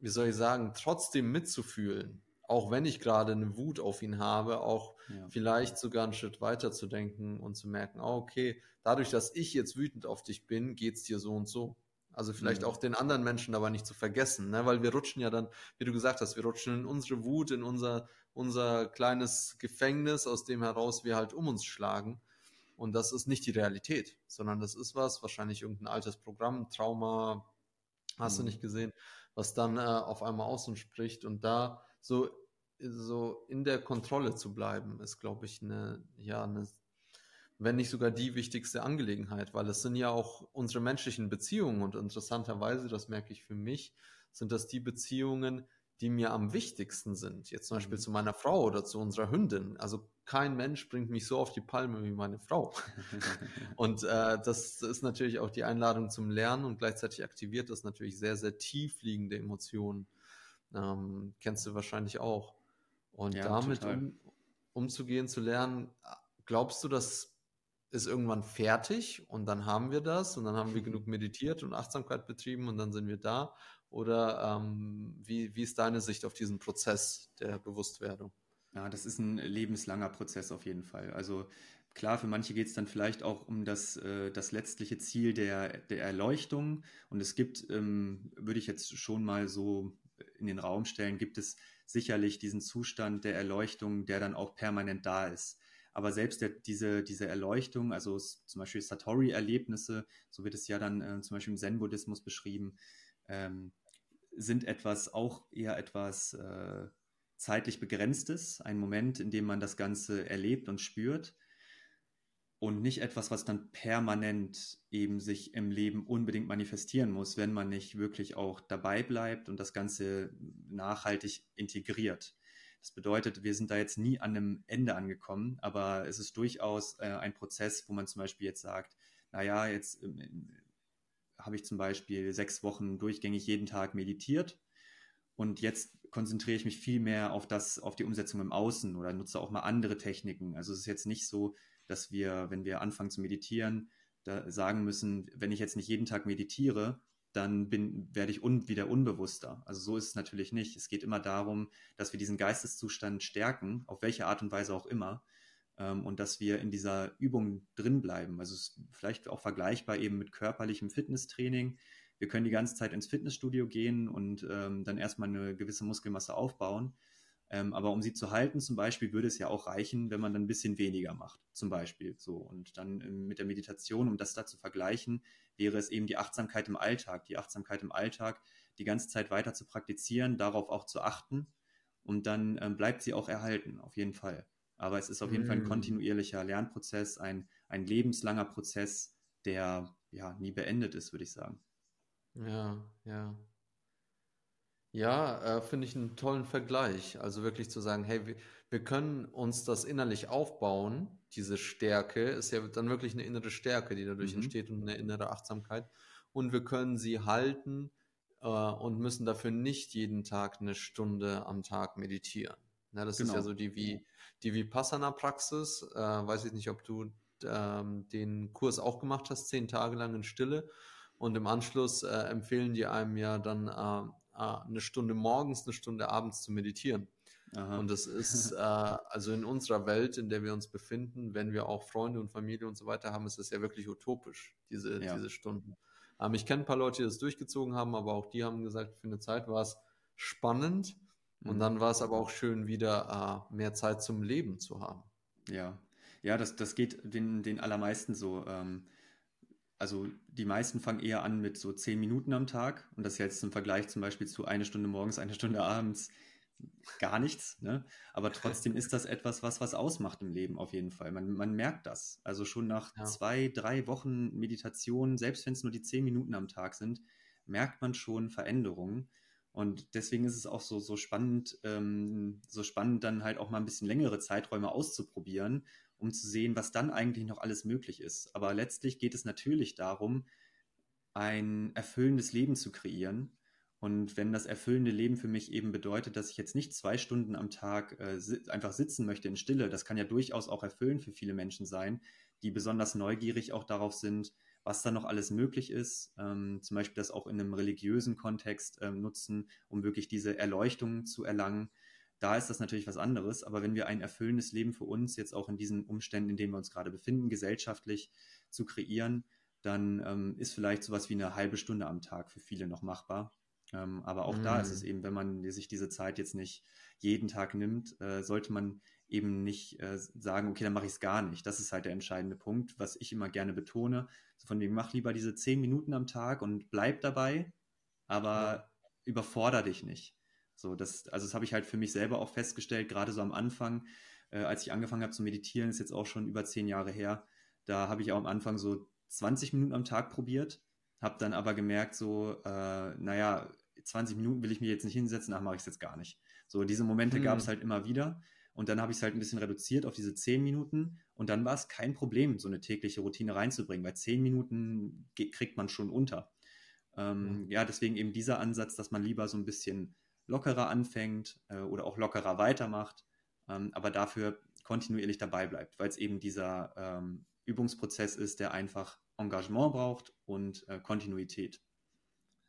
wie soll ich sagen, trotzdem mitzufühlen. Auch wenn ich gerade eine Wut auf ihn habe, auch ja. vielleicht sogar einen Schritt weiter zu denken und zu merken, oh, okay, dadurch, dass ich jetzt wütend auf dich bin, geht es dir so und so. Also vielleicht mhm. auch den anderen Menschen aber nicht zu vergessen, ne? weil wir rutschen ja dann, wie du gesagt hast, wir rutschen in unsere Wut, in unser, unser kleines Gefängnis, aus dem heraus wir halt um uns schlagen. Und das ist nicht die Realität, sondern das ist was, wahrscheinlich irgendein altes Programm, Trauma, hast mhm. du nicht gesehen, was dann äh, auf einmal aus uns spricht. Und da so, so in der Kontrolle zu bleiben, ist, glaube ich, eine, ja, eine wenn nicht sogar die wichtigste Angelegenheit, weil es sind ja auch unsere menschlichen Beziehungen und interessanterweise, das merke ich für mich, sind das die Beziehungen, die mir am wichtigsten sind. Jetzt zum Beispiel mhm. zu meiner Frau oder zu unserer Hündin. Also kein Mensch bringt mich so auf die Palme wie meine Frau. und äh, das ist natürlich auch die Einladung zum Lernen und gleichzeitig aktiviert das natürlich sehr, sehr tief liegende Emotionen. Ähm, kennst du wahrscheinlich auch. Und ja, damit um, umzugehen, zu lernen, glaubst du, dass ist irgendwann fertig und dann haben wir das und dann haben wir genug meditiert und Achtsamkeit betrieben und dann sind wir da? Oder ähm, wie, wie ist deine Sicht auf diesen Prozess der Bewusstwerdung? Ja, das ist ein lebenslanger Prozess auf jeden Fall. Also klar, für manche geht es dann vielleicht auch um das, äh, das letztliche Ziel der, der Erleuchtung. Und es gibt, ähm, würde ich jetzt schon mal so in den Raum stellen, gibt es sicherlich diesen Zustand der Erleuchtung, der dann auch permanent da ist. Aber selbst der, diese, diese Erleuchtung, also zum Beispiel Satori-Erlebnisse, so wird es ja dann äh, zum Beispiel im Zen-Buddhismus beschrieben, ähm, sind etwas, auch eher etwas äh, zeitlich begrenztes, ein Moment, in dem man das Ganze erlebt und spürt und nicht etwas, was dann permanent eben sich im Leben unbedingt manifestieren muss, wenn man nicht wirklich auch dabei bleibt und das Ganze nachhaltig integriert. Das bedeutet, wir sind da jetzt nie an einem Ende angekommen, aber es ist durchaus äh, ein Prozess, wo man zum Beispiel jetzt sagt, naja, jetzt ähm, habe ich zum Beispiel sechs Wochen durchgängig jeden Tag meditiert und jetzt konzentriere ich mich viel mehr auf das, auf die Umsetzung im Außen oder nutze auch mal andere Techniken. Also es ist jetzt nicht so, dass wir, wenn wir anfangen zu meditieren, da sagen müssen, wenn ich jetzt nicht jeden Tag meditiere, dann bin, werde ich un, wieder unbewusster. Also so ist es natürlich nicht. Es geht immer darum, dass wir diesen Geisteszustand stärken, auf welche Art und Weise auch immer, ähm, und dass wir in dieser Übung drin bleiben. Also es ist vielleicht auch vergleichbar eben mit körperlichem Fitnesstraining. Wir können die ganze Zeit ins Fitnessstudio gehen und ähm, dann erstmal eine gewisse Muskelmasse aufbauen. Ähm, aber um sie zu halten, zum Beispiel, würde es ja auch reichen, wenn man dann ein bisschen weniger macht, zum Beispiel. So. Und dann ähm, mit der Meditation, um das da zu vergleichen, wäre es eben die Achtsamkeit im Alltag. Die Achtsamkeit im Alltag die ganze Zeit weiter zu praktizieren, darauf auch zu achten. Und dann ähm, bleibt sie auch erhalten, auf jeden Fall. Aber es ist auf jeden mm. Fall ein mm. kontinuierlicher Lernprozess, ein, ein lebenslanger Prozess, der ja nie beendet ist, würde ich sagen. Ja, ja. Ja, äh, finde ich einen tollen Vergleich. Also wirklich zu sagen, hey, wir, können uns das innerlich aufbauen. Diese Stärke ist ja dann wirklich eine innere Stärke, die dadurch mhm. entsteht und eine innere Achtsamkeit. Und wir können sie halten äh, und müssen dafür nicht jeden Tag eine Stunde am Tag meditieren. Ja, das genau. ist ja genau. so die, wie, die Vipassana-Praxis. Äh, weiß ich nicht, ob du ähm, den Kurs auch gemacht hast, zehn Tage lang in Stille. Und im Anschluss äh, empfehlen die einem ja dann äh, äh, eine Stunde morgens, eine Stunde abends zu meditieren. Aha. Und das ist äh, also in unserer Welt, in der wir uns befinden, wenn wir auch Freunde und Familie und so weiter haben, ist das ja wirklich utopisch, diese, ja. diese Stunden. Ähm, ich kenne ein paar Leute, die das durchgezogen haben, aber auch die haben gesagt, für eine Zeit war es spannend mhm. und dann war es aber auch schön, wieder äh, mehr Zeit zum Leben zu haben. Ja, ja, das, das geht den, den allermeisten so. Ähm, also die meisten fangen eher an mit so zehn Minuten am Tag und das jetzt im Vergleich zum Beispiel zu eine Stunde morgens, eine Stunde abends gar nichts. Ne? Aber trotzdem ist das etwas, was was ausmacht im Leben auf jeden Fall. Man, man merkt das. Also schon nach ja. zwei, drei Wochen Meditation, selbst wenn es nur die zehn Minuten am Tag sind, merkt man schon Veränderungen. Und deswegen ist es auch so, so spannend, ähm, so spannend, dann halt auch mal ein bisschen längere Zeiträume auszuprobieren um zu sehen, was dann eigentlich noch alles möglich ist. Aber letztlich geht es natürlich darum, ein erfüllendes Leben zu kreieren. Und wenn das erfüllende Leben für mich eben bedeutet, dass ich jetzt nicht zwei Stunden am Tag äh, einfach sitzen möchte in Stille, das kann ja durchaus auch erfüllend für viele Menschen sein, die besonders neugierig auch darauf sind, was da noch alles möglich ist. Ähm, zum Beispiel das auch in einem religiösen Kontext ähm, nutzen, um wirklich diese Erleuchtung zu erlangen. Da ist das natürlich was anderes. Aber wenn wir ein erfüllendes Leben für uns jetzt auch in diesen Umständen, in denen wir uns gerade befinden, gesellschaftlich zu kreieren, dann ähm, ist vielleicht sowas wie eine halbe Stunde am Tag für viele noch machbar. Ähm, aber auch mm. da ist es mhm. eben, wenn man sich diese Zeit jetzt nicht jeden Tag nimmt, äh, sollte man eben nicht äh, sagen, okay, dann mache ich es gar nicht. Das ist halt der entscheidende Punkt, was ich immer gerne betone. So von dem mach lieber diese zehn Minuten am Tag und bleib dabei, aber ja. überforder dich nicht. So, das, also das habe ich halt für mich selber auch festgestellt, gerade so am Anfang, äh, als ich angefangen habe zu meditieren, ist jetzt auch schon über zehn Jahre her. Da habe ich auch am Anfang so 20 Minuten am Tag probiert habe dann aber gemerkt, so, äh, naja, 20 Minuten will ich mir jetzt nicht hinsetzen, ach, mache ich es jetzt gar nicht. So, diese Momente hm. gab es halt immer wieder. Und dann habe ich es halt ein bisschen reduziert auf diese 10 Minuten. Und dann war es kein Problem, so eine tägliche Routine reinzubringen, weil 10 Minuten kriegt man schon unter. Ähm, mhm. Ja, deswegen eben dieser Ansatz, dass man lieber so ein bisschen lockerer anfängt äh, oder auch lockerer weitermacht, ähm, aber dafür kontinuierlich dabei bleibt, weil es eben dieser ähm, Übungsprozess ist, der einfach Engagement braucht und äh, Kontinuität.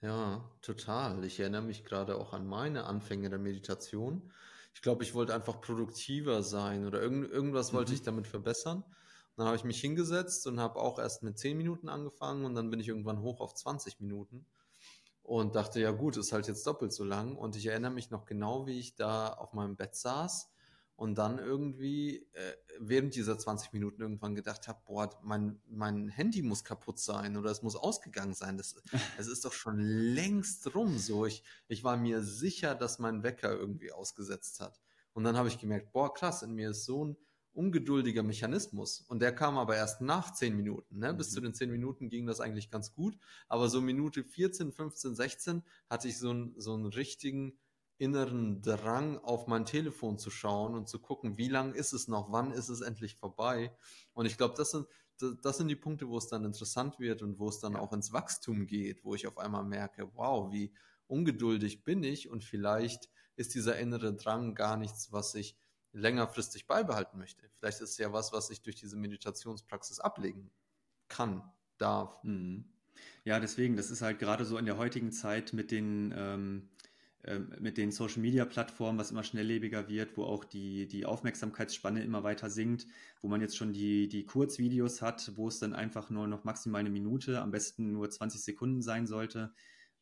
Ja, total. Ich erinnere mich gerade auch an meine Anfänge der Meditation. Ich glaube, ich wollte einfach produktiver sein oder irgend, irgendwas wollte ich mhm. damit verbessern. dann habe ich mich hingesetzt und habe auch erst mit 10 Minuten angefangen und dann bin ich irgendwann hoch auf 20 Minuten und dachte, ja gut, ist halt jetzt doppelt so lang. Und ich erinnere mich noch genau, wie ich da auf meinem Bett saß und dann irgendwie äh, während dieser 20 Minuten irgendwann gedacht habe, boah, mein, mein Handy muss kaputt sein oder es muss ausgegangen sein. Das, es ist doch schon längst rum so. Ich, ich war mir sicher, dass mein Wecker irgendwie ausgesetzt hat. Und dann habe ich gemerkt, boah, krass, in mir ist so ein ungeduldiger Mechanismus. Und der kam aber erst nach 10 Minuten. Ne? Mhm. Bis zu den 10 Minuten ging das eigentlich ganz gut. Aber so Minute 14, 15, 16 hatte ich so, ein, so einen richtigen inneren Drang, auf mein Telefon zu schauen und zu gucken, wie lang ist es noch, wann ist es endlich vorbei. Und ich glaube, das sind, das sind die Punkte, wo es dann interessant wird und wo es dann auch ins Wachstum geht, wo ich auf einmal merke, wow, wie ungeduldig bin ich und vielleicht ist dieser innere Drang gar nichts, was ich längerfristig beibehalten möchte. Vielleicht ist es ja was, was ich durch diese Meditationspraxis ablegen kann, darf. Mhm. Ja, deswegen, das ist halt gerade so in der heutigen Zeit mit den ähm, mit den Social-Media-Plattformen, was immer schnelllebiger wird, wo auch die, die Aufmerksamkeitsspanne immer weiter sinkt, wo man jetzt schon die, die Kurzvideos hat, wo es dann einfach nur noch maximal eine Minute, am besten nur 20 Sekunden sein sollte.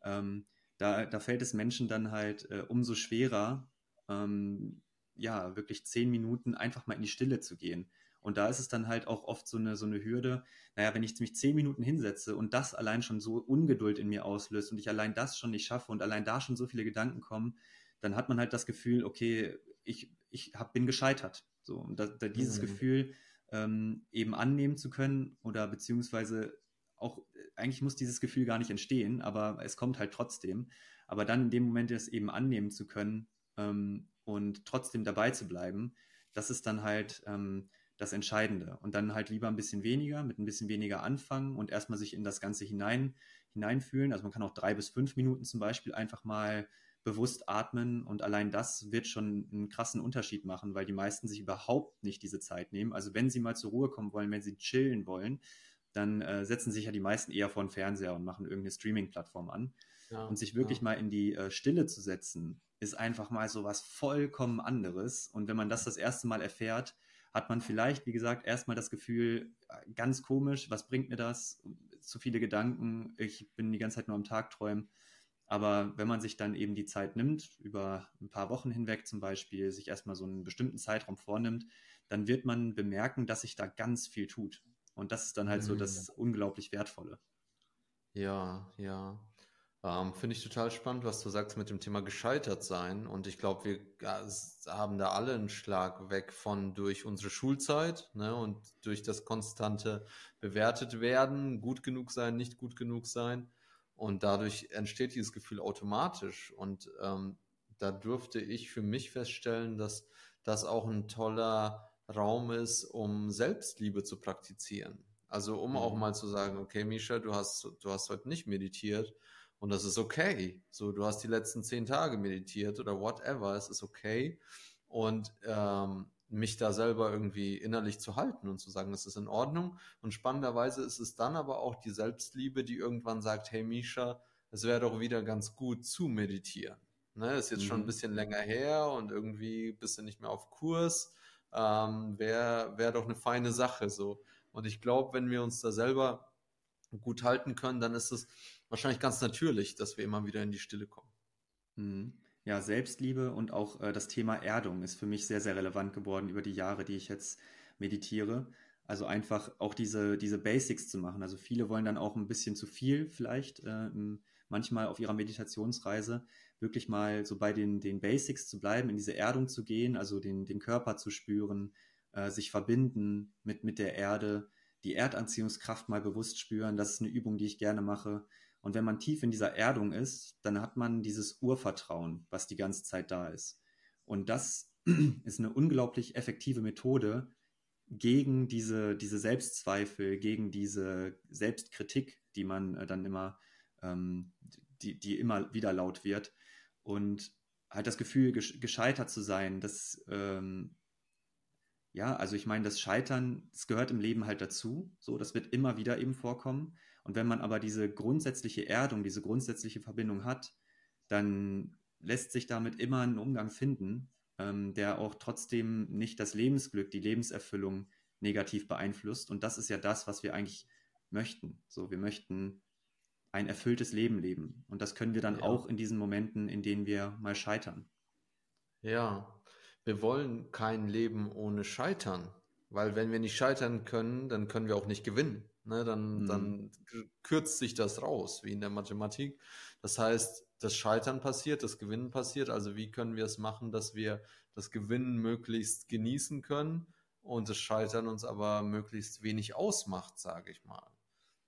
Ähm, da, da fällt es Menschen dann halt äh, umso schwerer, ähm, ja, wirklich zehn Minuten einfach mal in die Stille zu gehen. Und da ist es dann halt auch oft so eine, so eine Hürde, naja, wenn ich mich zehn Minuten hinsetze und das allein schon so Ungeduld in mir auslöst und ich allein das schon nicht schaffe und allein da schon so viele Gedanken kommen, dann hat man halt das Gefühl, okay, ich, ich hab, bin gescheitert. So, und da, da dieses mhm. Gefühl ähm, eben annehmen zu können oder beziehungsweise auch, eigentlich muss dieses Gefühl gar nicht entstehen, aber es kommt halt trotzdem. Aber dann in dem Moment es eben annehmen zu können ähm, und trotzdem dabei zu bleiben, das ist dann halt ähm, das Entscheidende. Und dann halt lieber ein bisschen weniger, mit ein bisschen weniger anfangen und erstmal sich in das Ganze hinein, hineinfühlen. Also man kann auch drei bis fünf Minuten zum Beispiel einfach mal bewusst atmen und allein das wird schon einen krassen Unterschied machen, weil die meisten sich überhaupt nicht diese Zeit nehmen. Also wenn sie mal zur Ruhe kommen wollen, wenn sie chillen wollen, dann äh, setzen sich ja die meisten eher vor den Fernseher und machen irgendeine Streaming-Plattform an. Ja, und sich wirklich ja. mal in die äh, Stille zu setzen, ist einfach mal so was vollkommen anderes. Und wenn man das das erste Mal erfährt, hat man vielleicht, wie gesagt, erstmal das Gefühl, äh, ganz komisch, was bringt mir das? Zu viele Gedanken, ich bin die ganze Zeit nur am Tag träumen. Aber wenn man sich dann eben die Zeit nimmt, über ein paar Wochen hinweg zum Beispiel, sich erstmal so einen bestimmten Zeitraum vornimmt, dann wird man bemerken, dass sich da ganz viel tut. Und das ist dann halt mhm. so das unglaublich Wertvolle. Ja, ja. Ähm, Finde ich total spannend, was du sagst mit dem Thema gescheitert sein. Und ich glaube, wir haben da alle einen Schlag weg von durch unsere Schulzeit ne, und durch das konstante bewertet werden, gut genug sein, nicht gut genug sein. Und dadurch entsteht dieses Gefühl automatisch. Und ähm, da durfte ich für mich feststellen, dass das auch ein toller Raum ist, um Selbstliebe zu praktizieren. Also um auch mhm. mal zu sagen, okay, Misha, du hast, du hast heute nicht meditiert Und das ist okay. So, du hast die letzten zehn Tage meditiert oder whatever, es ist okay. Und ähm, mich da selber irgendwie innerlich zu halten und zu sagen, das ist in Ordnung. Und spannenderweise ist es dann aber auch die Selbstliebe, die irgendwann sagt, hey Misha, es wäre doch wieder ganz gut zu meditieren. Ne, ist jetzt mhm. schon ein mhm. bisschen länger her und irgendwie bist du nicht mehr auf Kurs. Ähm, wäre wär doch eine feine Sache so. Und ich glaube, wenn wir uns da selber gut halten können, dann ist es wahrscheinlich ganz natürlich, dass wir immer wieder in die Stille kommen. Mhm. Ja, Selbstliebe und auch äh, das Thema Erdung ist für mich sehr, sehr relevant geworden über die Jahre, die ich jetzt meditiere. Also einfach auch diese, diese Basics zu machen. Also viele wollen dann auch ein bisschen zu viel vielleicht äh, manchmal auf ihrer Meditationsreise wirklich mal so bei den, den Basics zu bleiben, in diese Erdung zu gehen, also den, den Körper zu spüren, äh, sich verbinden mit, mit der Erde, die Erdanziehungskraft mal bewusst spüren. Das ist eine Übung, die ich gerne mache. Und wenn man tief in dieser Erdung ist, dann hat man dieses Urvertrauen, was die ganze Zeit da ist. Und das ist eine unglaublich effektive Methode gegen diese, diese Selbstzweifel, gegen diese Selbstkritik, die man äh, dann immer, ähm, die, die immer wieder laut wird. Und halt das Gefühl, gescheitert zu sein, das, ähm, ja, also ich meine, das Scheitern, das gehört im Leben halt dazu. So, das wird immer wieder eben vorkommen. Und wenn man aber diese grundsätzliche Erdung, diese grundsätzliche Verbindung hat, dann lässt sich damit immer ein Umgang finden, ähm, der auch trotzdem nicht das Lebensglück, die Lebenserfüllung negativ beeinflusst. Und das ist ja das, was wir eigentlich möchten. So, wir möchten ein erfülltes Leben leben. Und das können wir dann ja. auch in diesen Momenten, in denen wir mal scheitern. Ja, wir wollen kein Leben ohne Scheitern, weil wenn wir nicht scheitern können, dann können wir auch nicht gewinnen. Ne, dann, mhm. dann kürzt sich das raus, wie in der Mathematik. Das heißt, das Scheitern passiert, das Gewinnen passiert. Also wie können wir es machen, dass wir das Gewinnen möglichst genießen können und das Scheitern uns aber möglichst wenig ausmacht, sage ich mal.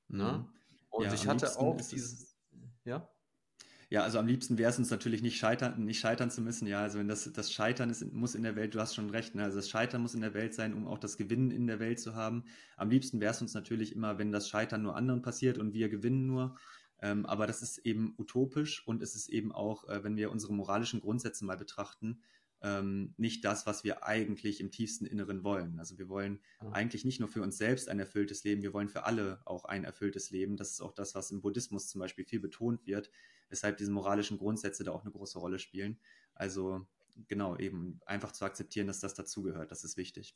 Ne? Mhm. Und ja, ich hatte auch dieses, ja. Ja, also am liebsten wäre es uns natürlich nicht scheitern, nicht scheitern zu müssen. Ja, also wenn das, das Scheitern ist, muss in der Welt, du hast schon recht, ne? also das Scheitern muss in der Welt sein, um auch das Gewinnen in der Welt zu haben. Am liebsten wäre es uns natürlich immer, wenn das Scheitern nur anderen passiert und wir gewinnen nur. Ähm, aber das ist eben utopisch und es ist eben auch, äh, wenn wir unsere moralischen Grundsätze mal betrachten, ähm, nicht das, was wir eigentlich im tiefsten Inneren wollen. Also wir wollen ja. eigentlich nicht nur für uns selbst ein erfülltes Leben, wir wollen für alle auch ein erfülltes Leben. Das ist auch das, was im Buddhismus zum Beispiel viel betont wird, weshalb diese moralischen Grundsätze da auch eine große Rolle spielen. Also genau, eben einfach zu akzeptieren, dass das dazugehört, das ist wichtig.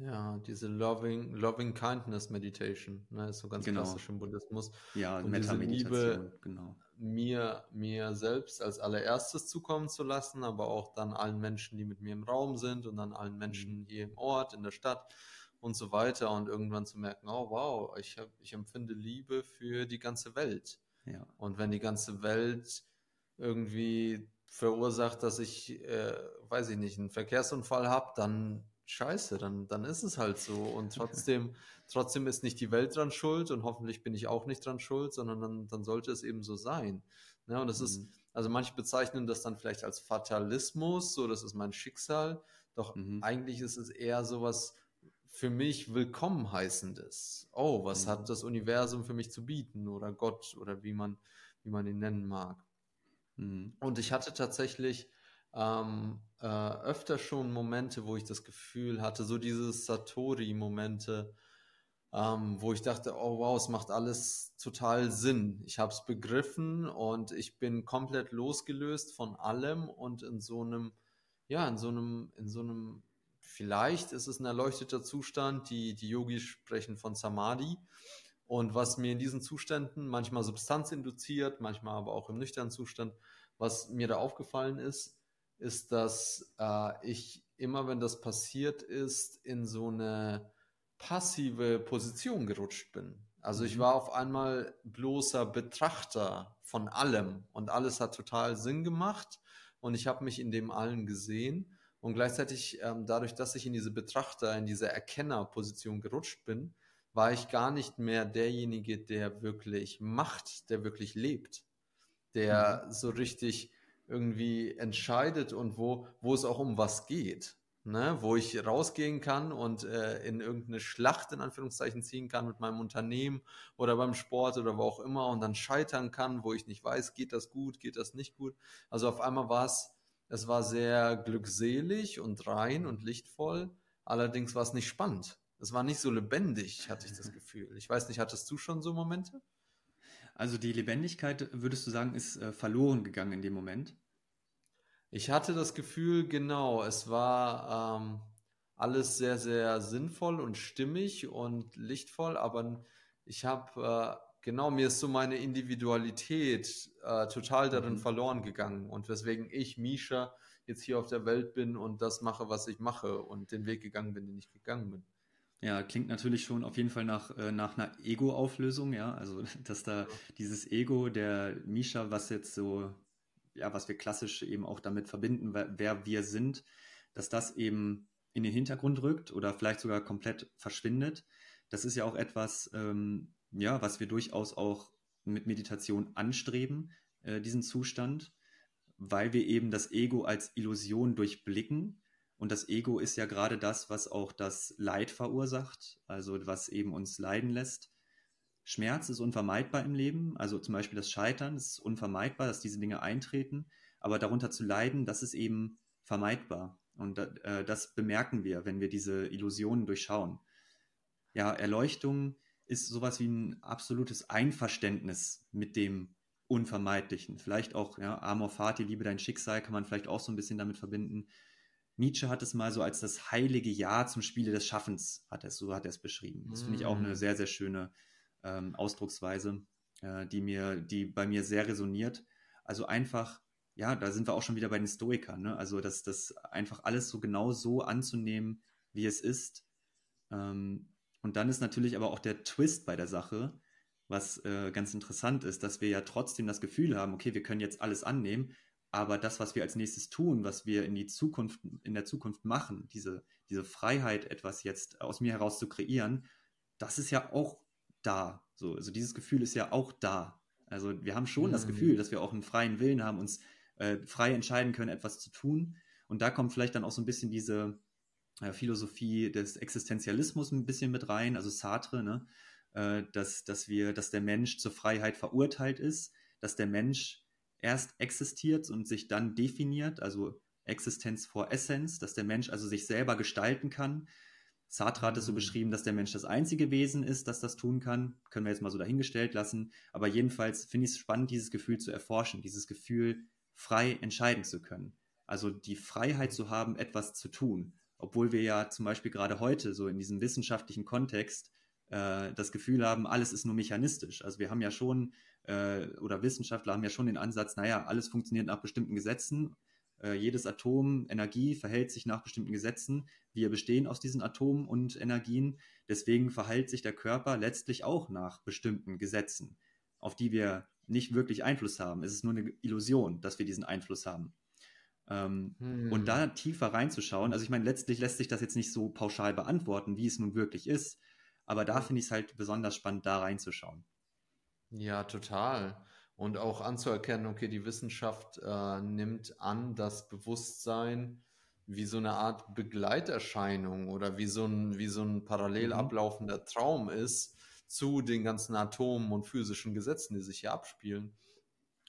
Ja, diese Loving, Loving Kindness Meditation, ne, ist so ganz genau. klassisch im Buddhismus. Ja, und diese Liebe, genau. mir, mir selbst als allererstes zukommen zu lassen, aber auch dann allen Menschen, die mit mir im Raum sind und dann allen Menschen mhm. hier im Ort, in der Stadt und so weiter und irgendwann zu merken, oh wow, ich, hab, ich empfinde Liebe für die ganze Welt. Ja. Und wenn die ganze Welt irgendwie verursacht, dass ich, äh, weiß ich nicht, einen Verkehrsunfall habe, dann scheiße, dann, dann ist es halt so. Und trotzdem, trotzdem ist nicht die Welt dran schuld und hoffentlich bin ich auch nicht dran schuld, sondern dann, dann sollte es eben so sein. Ja, und das mhm. ist, also manche bezeichnen das dann vielleicht als Fatalismus, so das ist mein Schicksal. Doch mhm. eigentlich ist es eher sowas für mich willkommen heißendes. Oh, was mhm. hat das Universum für mich zu bieten oder Gott oder wie man, wie man ihn nennen mag. Mhm. Und ich hatte tatsächlich ähm, äh, öfter schon Momente, wo ich das Gefühl hatte, so diese Satori-Momente, ähm, wo ich dachte, oh wow, es macht alles total Sinn. Ich habe es begriffen und ich bin komplett losgelöst von allem und in so einem, ja, in so einem, in so einem, vielleicht ist es ein erleuchteter Zustand, die, die Yogis sprechen von Samadhi. Und was mir in diesen Zuständen manchmal Substanz induziert, manchmal aber auch im nüchternen Zustand, was mir da aufgefallen ist, ist, dass äh, ich immer, wenn das passiert ist, in so eine passive Position gerutscht bin. Also ich mhm. war auf einmal bloßer Betrachter von allem und alles hat total Sinn gemacht und ich habe mich in dem allen gesehen und gleichzeitig ähm, dadurch, dass ich in diese Betrachter, in diese Erkennerposition gerutscht bin, war ich gar nicht mehr derjenige, der wirklich macht, der wirklich lebt, der mhm. so richtig irgendwie entscheidet und wo, wo es auch um was geht. ne, wo ich rausgehen kann und äh, in irgendeine Schlacht in Anführungszeichen ziehen kann mit meinem Unternehmen oder beim Sport oder wo auch immer und dann scheitern kann, wo ich nicht weiß, geht das gut, geht das nicht gut. Also auf einmal war es, es war sehr glückselig und rein und lichtvoll, allerdings war es nicht spannend. Es war nicht so lebendig, hatte ich das Gefühl. Ich weiß nicht, hattest du schon so Momente? Also die Lebendigkeit, würdest du sagen, ist äh, verloren gegangen in dem Moment? Ich hatte das Gefühl, genau, es war ähm, alles sehr, sehr sinnvoll und stimmig und lichtvoll, aber ich habe, äh, genau, mir ist so meine Individualität äh, total darin mhm. verloren gegangen und weswegen ich, Misha, jetzt hier auf der Welt bin und das mache, was ich mache und den Weg gegangen bin, den ich gegangen bin. Ja, klingt natürlich schon auf jeden Fall nach, äh, nach einer Ego-Auflösung, ja. Also, dass da dieses Ego der Misha, was jetzt so ja, was wir klassisch eben auch damit verbinden, wer, wer wir sind, dass das eben in den Hintergrund rückt oder vielleicht sogar komplett verschwindet. Das ist ja auch etwas, ähm, ja, was wir durchaus auch mit Meditation anstreben, äh, diesen Zustand, weil wir eben das Ego als Illusion durchblicken. Und das Ego ist ja gerade das, was auch das Leid verursacht, also was eben uns leiden lässt. Schmerz ist unvermeidbar im Leben, also zum Beispiel das Scheitern ist unvermeidbar, dass diese Dinge eintreten, aber darunter zu leiden, das ist eben vermeidbar. Und äh, das bemerken wir, wenn wir diese Illusionen durchschauen. Ja, Erleuchtung ist sowas wie ein absolutes Einverständnis mit dem Unvermeidlichen. Vielleicht auch, ja, Amor Fati, liebe dein Schicksal, kann man vielleicht auch so ein bisschen damit verbinden. Nietzsche hat es mal so als das heilige Ja zum Spiele des Schaffens, hat er, so hat er es beschrieben. Das finde ich auch eine mm. sehr, sehr schöne ähm, Ausdrucksweise, äh, die mir, die bei mir sehr resoniert. Also einfach, ja, da sind wir auch schon wieder bei den Stoikern, ne? Also das, das einfach alles so genau so anzunehmen, wie es ist. Ähm, und dann ist natürlich aber auch der Twist bei der Sache, was äh, ganz interessant ist, dass wir ja trotzdem das Gefühl haben, okay, wir können jetzt alles annehmen, aber das, was wir als nächstes tun, was wir in die Zukunft, in der Zukunft machen, diese, diese Freiheit, etwas jetzt aus mir heraus zu kreieren, das ist ja auch da. So, also dieses Gefühl ist ja auch da. Also wir haben schon mhm. das Gefühl, dass wir auch einen freien Willen haben, uns äh, frei entscheiden können, etwas zu tun. Und da kommt vielleicht dann auch so ein bisschen diese äh, Philosophie des Existenzialismus ein bisschen mit rein, also Sartre, ne? Äh, dass, dass wir, dass der Mensch zur Freiheit verurteilt ist, dass der Mensch erst existiert und sich dann definiert, also Existenz vor Essenz, dass der Mensch also sich selber gestalten kann, Sartre hat es so mhm. beschrieben, dass der Mensch das einzige Wesen ist, das das tun kann. Können wir jetzt mal so dahingestellt lassen. Aber jedenfalls finde ich es spannend, dieses Gefühl zu erforschen, dieses Gefühl, frei entscheiden zu können. Also die Freiheit zu haben, etwas zu tun. Obwohl wir ja zum Beispiel gerade heute so in diesem wissenschaftlichen Kontext äh, das Gefühl haben, alles ist nur mechanistisch. Also wir haben ja schon, äh, oder Wissenschaftler haben ja schon den Ansatz, naja, alles funktioniert nach bestimmten Gesetzen äh, jedes Atom Energie verhält sich nach bestimmten Gesetzen. Wir bestehen aus diesen Atomen und Energien. Deswegen verhält sich der Körper letztlich auch nach bestimmten Gesetzen, auf die wir nicht wirklich Einfluss haben. Es ist nur eine Illusion, dass wir diesen Einfluss haben. Ähm, hm. Und da tiefer reinzuschauen, also ich meine, letztlich lässt sich das jetzt nicht so pauschal beantworten, wie es nun wirklich ist, aber da finde ich es halt besonders spannend, da reinzuschauen. Ja, total und auch anzuerkennen, okay, die Wissenschaft äh, nimmt an, dass Bewusstsein wie so eine Art Begleiterscheinung oder wie so ein, wie so ein parallel mhm. ablaufender Traum ist zu den ganzen Atomen und physischen Gesetzen, die sich hier abspielen.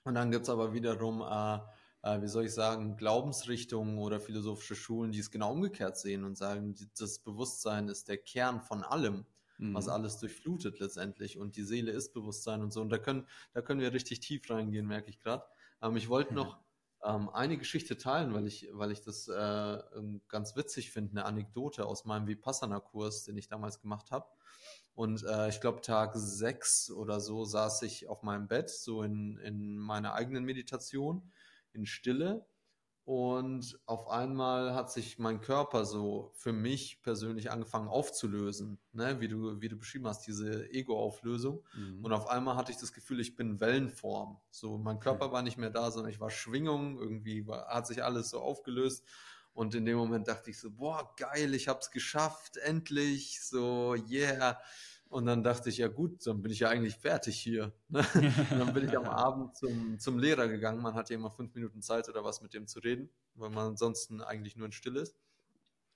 Und dann gibt es aber wiederum, äh, äh, wie soll ich sagen, Glaubensrichtungen oder philosophische Schulen, die es genau umgekehrt sehen und sagen, das Bewusstsein ist der Kern von allem mhm. was alles durchflutet letztendlich. Und die Seele ist Bewusstsein und so. Und da können, da können wir richtig tief reingehen, merke ich gerade. Ähm, ich wollte noch ähm, eine Geschichte teilen, weil ich, weil ich das äh, ganz witzig finde, eine Anekdote aus meinem Vipassana-Kurs, den ich damals gemacht habe. Und äh, ich glaube, Tag sechs oder so saß ich auf meinem Bett, so in, in meiner eigenen Meditation, in Stille. Und auf einmal hat sich mein Körper so für mich persönlich angefangen aufzulösen, ne? wie, du, wie du beschrieben hast, diese Ego-Auflösung. Mhm. Und auf einmal hatte ich das Gefühl, ich bin Wellenform. So, mein Körper war nicht mehr da, sondern ich war Schwingung, irgendwie war, hat sich alles so aufgelöst. Und in dem Moment dachte ich so, boah, geil, ich hab's geschafft, endlich, so, yeah. Und dann dachte ich, ja gut, dann bin ich ja eigentlich fertig hier. Ne? dann bin ich am Abend zum, zum Lehrer gegangen. Man hat ja immer fünf Minuten Zeit oder was mit dem zu reden, weil man ansonsten eigentlich nur in Stille ist.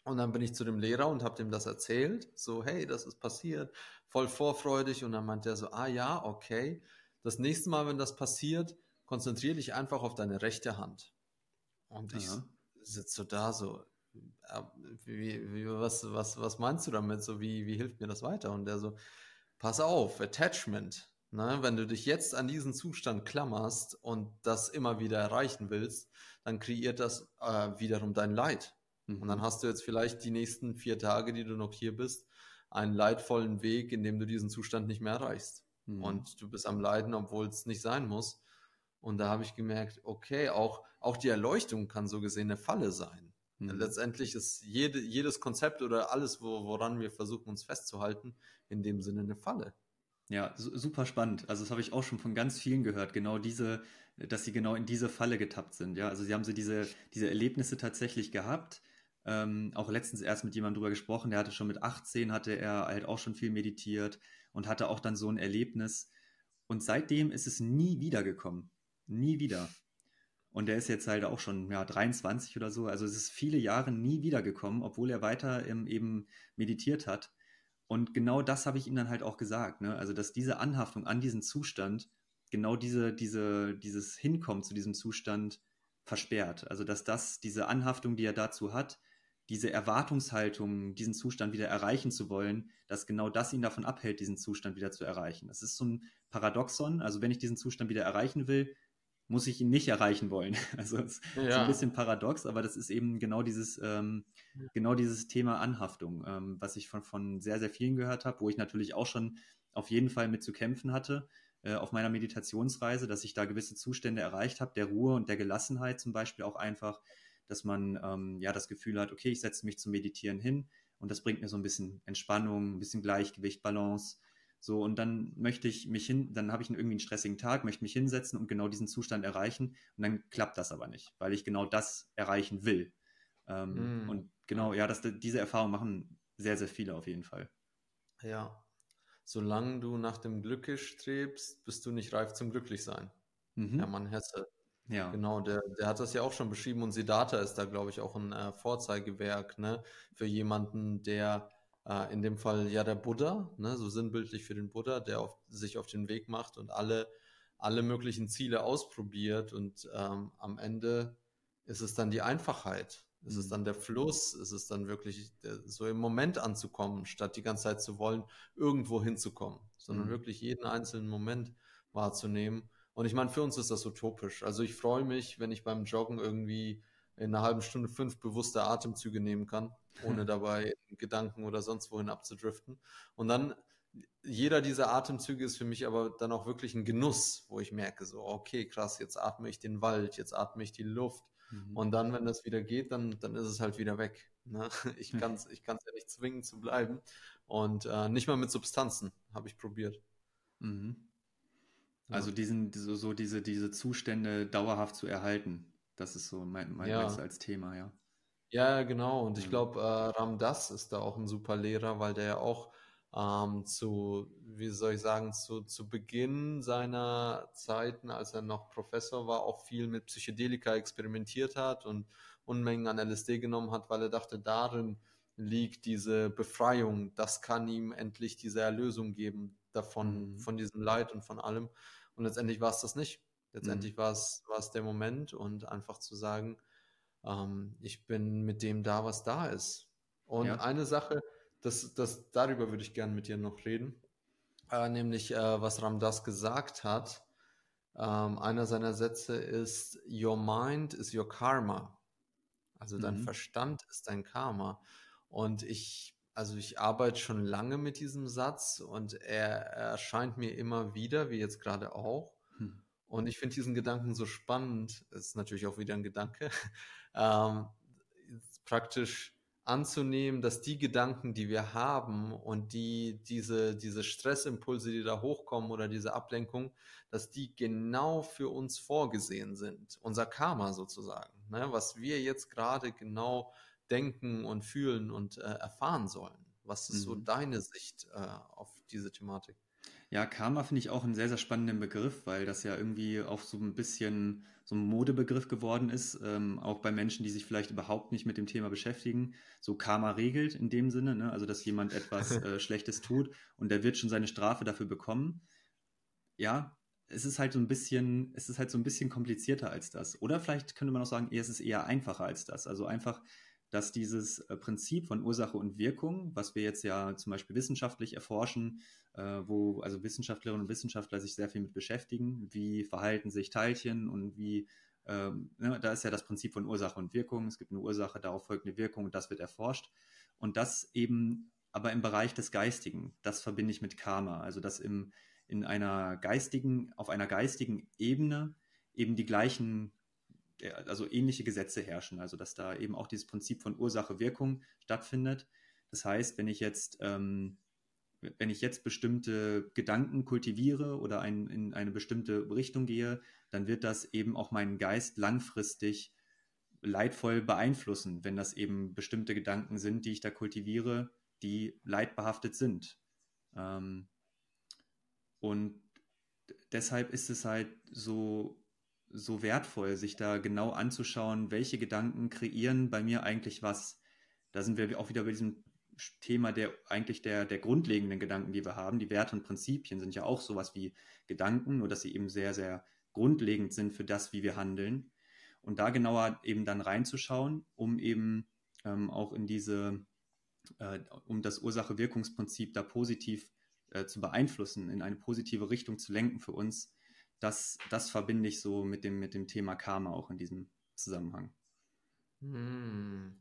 Und dann bin ich zu dem Lehrer und habe dem das erzählt. So, hey, das ist passiert. Voll vorfreudig. Und dann meint er so, ah ja, okay. Das nächste Mal, wenn das passiert, konzentriere dich einfach auf deine rechte Hand. Und ich ja. sitze so da so, wie, wie, was, was, was meinst du damit? So, wie, wie hilft mir das weiter? Und der so, pass auf, Attachment. Ne? Wenn du dich jetzt an diesen Zustand klammerst und das immer wieder erreichen willst, dann kreiert das äh, wiederum dein Leid. Mhm. Und dann mhm. hast du jetzt vielleicht die nächsten vier Tage, die du noch hier bist, einen leidvollen Weg, in dem du diesen Zustand nicht mehr erreichst. Mhm. Und du bist am Leiden, obwohl es nicht sein muss. Und da habe ich gemerkt, okay, auch, auch die Erleuchtung kann so gesehen eine Falle sein. Mhm. Letztendlich ist jede, jedes Konzept oder alles, wo, woran wir versuchen, uns festzuhalten, in dem Sinne eine Falle. Ja, super spannend. Also das habe ich auch schon von ganz vielen gehört, genau diese, dass sie genau in diese Falle getappt sind. Ja, also sie haben so diese, diese Erlebnisse tatsächlich gehabt. Ähm, auch letztens erst mit jemandem drüber gesprochen, der hatte schon mit 18, hatte er halt auch schon viel meditiert und hatte auch dann so ein Erlebnis. Und seitdem ist es nie wiedergekommen. Nie wieder. Und der ist jetzt halt auch schon ja, 23 oder so. Also es ist viele Jahre nie wiedergekommen, obwohl er weiter ähm, eben meditiert hat. Und genau das habe ich ihm dann halt auch gesagt. Ne? Also, dass diese Anhaftung an diesen Zustand, genau diese, diese, dieses Hinkommen zu diesem Zustand versperrt. Also, dass das, diese Anhaftung, die er dazu hat, diese Erwartungshaltung, diesen Zustand wieder erreichen zu wollen, dass genau das ihn davon abhält, diesen Zustand wieder zu erreichen. Das ist so ein Paradoxon. Also, wenn ich diesen Zustand wieder erreichen will, muss ich ihn nicht erreichen wollen. Also es ja. ist ein bisschen paradox, aber das ist eben genau dieses, ähm, genau dieses Thema Anhaftung, ähm, was ich von, von sehr, sehr vielen gehört habe, wo ich natürlich auch schon auf jeden Fall mit zu kämpfen hatte äh, auf meiner Meditationsreise, dass ich da gewisse Zustände erreicht habe, der Ruhe und der Gelassenheit zum Beispiel auch einfach, dass man ähm, ja das Gefühl hat, okay, ich setze mich zum Meditieren hin und das bringt mir so ein bisschen Entspannung, ein bisschen Gleichgewicht, Balance so, und dann möchte ich mich hin, dann habe ich irgendwie einen stressigen Tag, möchte mich hinsetzen und genau diesen Zustand erreichen. Und dann klappt das aber nicht, weil ich genau das erreichen will. Ähm, mm. Und genau, ja, das, diese Erfahrung machen sehr, sehr viele auf jeden Fall. Ja. Solange du nach dem Glücke strebst, bist du nicht reif zum Glücklichsein. Mhm. Hermann Hesse. Ja. Genau, der, der hat das ja auch schon beschrieben und Siddhartha ist da, glaube ich, auch ein äh, Vorzeigewerk, ne, für jemanden, der äh, in dem Fall ja der Buddha, ne, so sinnbildlich für den Buddha, der auf, sich auf den Weg macht und alle, alle möglichen Ziele ausprobiert und ähm, am Ende ist es dann die Einfachheit. Ist es mhm. dann der Fluss? Ist es dann wirklich so im Moment anzukommen, statt die ganze Zeit zu wollen, irgendwo hinzukommen, sondern mhm. wirklich jeden einzelnen Moment wahrzunehmen. Und ich meine, für uns ist das utopisch. Also ich freue mich, wenn ich beim Joggen irgendwie in einer halben Stunde fünf bewusste Atemzüge nehmen kann, ohne dabei Gedanken oder sonst wohin abzudriften. Und dann, jeder dieser Atemzüge ist für mich aber dann auch wirklich ein Genuss, wo ich merke, so, okay, krass, jetzt atme ich den Wald, jetzt atme ich die Luft. Mhm. Und dann, wenn das wieder geht, dann, dann ist es halt wieder weg. Ne? Ich kann es ich kann's ja nicht zwingen zu bleiben. Und äh, nicht mal mit Substanzen habe ich probiert. Mhm. Also diesen, so, so diese, diese Zustände dauerhaft zu erhalten. Das ist so mein, mein ja. als Thema, ja. Ja, genau. Und ich glaube, äh, Ramdas ist da auch ein super Lehrer, weil der ja auch ähm, zu, wie soll ich sagen, zu, zu Beginn seiner Zeiten, als er noch Professor war, auch viel mit Psychedelika experimentiert hat und Unmengen an LSD genommen hat, weil er dachte, darin liegt diese Befreiung, das kann ihm endlich diese Erlösung geben davon, mhm. von diesem Leid und von allem. Und letztendlich war es das nicht. Letztendlich mhm. war es der Moment und einfach zu sagen, ähm, ich bin mit dem da, was da ist. Und ja. eine Sache, das, das, darüber würde ich gerne mit dir noch reden, äh, nämlich äh, was Ramdas gesagt hat. Ähm, einer seiner Sätze ist, Your mind is your karma. Also dein mhm. Verstand ist dein Karma. Und ich, also ich arbeite schon lange mit diesem Satz und er erscheint mir immer wieder, wie jetzt gerade auch. Mhm. Und ich finde diesen Gedanken so spannend, ist natürlich auch wieder ein Gedanke, ähm, praktisch anzunehmen, dass die Gedanken, die wir haben und die, diese, diese Stressimpulse, die da hochkommen oder diese Ablenkung, dass die genau für uns vorgesehen sind. Unser Karma sozusagen. Ne? Was wir jetzt gerade genau denken und fühlen und äh, erfahren sollen. Was ist mhm. so deine Sicht äh, auf diese Thematik? Ja, Karma finde ich auch einen sehr, sehr spannenden Begriff, weil das ja irgendwie auch so ein bisschen so ein Modebegriff geworden ist, ähm, auch bei Menschen, die sich vielleicht überhaupt nicht mit dem Thema beschäftigen. So Karma regelt in dem Sinne, ne? also dass jemand etwas äh, Schlechtes tut und der wird schon seine Strafe dafür bekommen. Ja, es ist halt so ein bisschen, es ist halt so ein bisschen komplizierter als das. Oder vielleicht könnte man auch sagen, es ist eher einfacher als das. Also einfach dass dieses äh, Prinzip von Ursache und Wirkung, was wir jetzt ja zum Beispiel wissenschaftlich erforschen, äh, wo also Wissenschaftlerinnen und Wissenschaftler sich sehr viel mit beschäftigen, wie verhalten sich Teilchen und wie, ähm, ne, da ist ja das Prinzip von Ursache und Wirkung. Es gibt eine Ursache, darauf folgt eine Wirkung und das wird erforscht. Und das eben aber im Bereich des Geistigen, das verbinde ich mit Karma, also dass im, in einer geistigen, auf einer geistigen Ebene eben die gleichen also ähnliche Gesetze herrschen, also dass da eben auch dieses Prinzip von Ursache-Wirkung stattfindet. Das heißt, wenn ich jetzt, ähm, wenn ich jetzt bestimmte Gedanken kultiviere oder ein, in eine bestimmte Richtung gehe, dann wird das eben auch meinen Geist langfristig leidvoll beeinflussen, wenn das eben bestimmte Gedanken sind, die ich da kultiviere, die leidbehaftet sind. Ähm, und deshalb ist es halt so so wertvoll, sich da genau anzuschauen, welche Gedanken kreieren bei mir eigentlich was. Da sind wir auch wieder bei diesem Thema der eigentlich der, der grundlegenden Gedanken, die wir haben. Die Werte und Prinzipien sind ja auch sowas wie Gedanken, nur dass sie eben sehr, sehr grundlegend sind für das, wie wir handeln. Und da genauer eben dann reinzuschauen, um eben ähm, auch in diese, äh, um das Ursache-Wirkungsprinzip da positiv äh, zu beeinflussen, in eine positive Richtung zu lenken für uns, das, das verbinde ich so mit dem, mit dem Thema Karma auch in diesem Zusammenhang. Hm.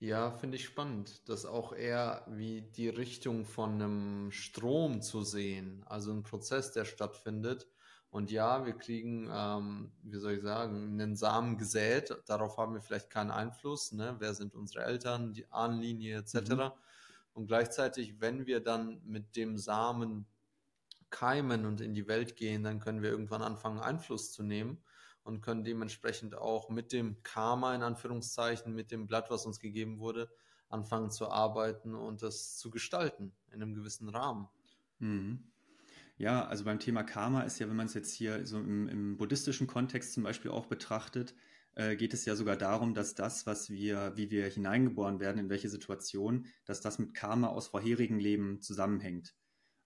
Ja, finde ich spannend, das auch eher wie die Richtung von einem Strom zu sehen, also ein Prozess, der stattfindet. Und ja, wir kriegen, ähm, wie soll ich sagen, einen Samen gesät, darauf haben wir vielleicht keinen Einfluss, ne? wer sind unsere Eltern, die Ahnenlinie etc. Mhm. Und gleichzeitig, wenn wir dann mit dem Samen keimen und in die Welt gehen, dann können wir irgendwann anfangen, Einfluss zu nehmen und können dementsprechend auch mit dem Karma in Anführungszeichen, mit dem Blatt, was uns gegeben wurde, anfangen zu arbeiten und das zu gestalten in einem gewissen Rahmen. Mhm. Ja, also beim Thema Karma ist ja, wenn man es jetzt hier so im, im buddhistischen Kontext zum Beispiel auch betrachtet, äh, geht es ja sogar darum, dass das, was wir, wie wir hineingeboren werden, in welche Situation, dass das mit Karma aus vorherigen Leben zusammenhängt.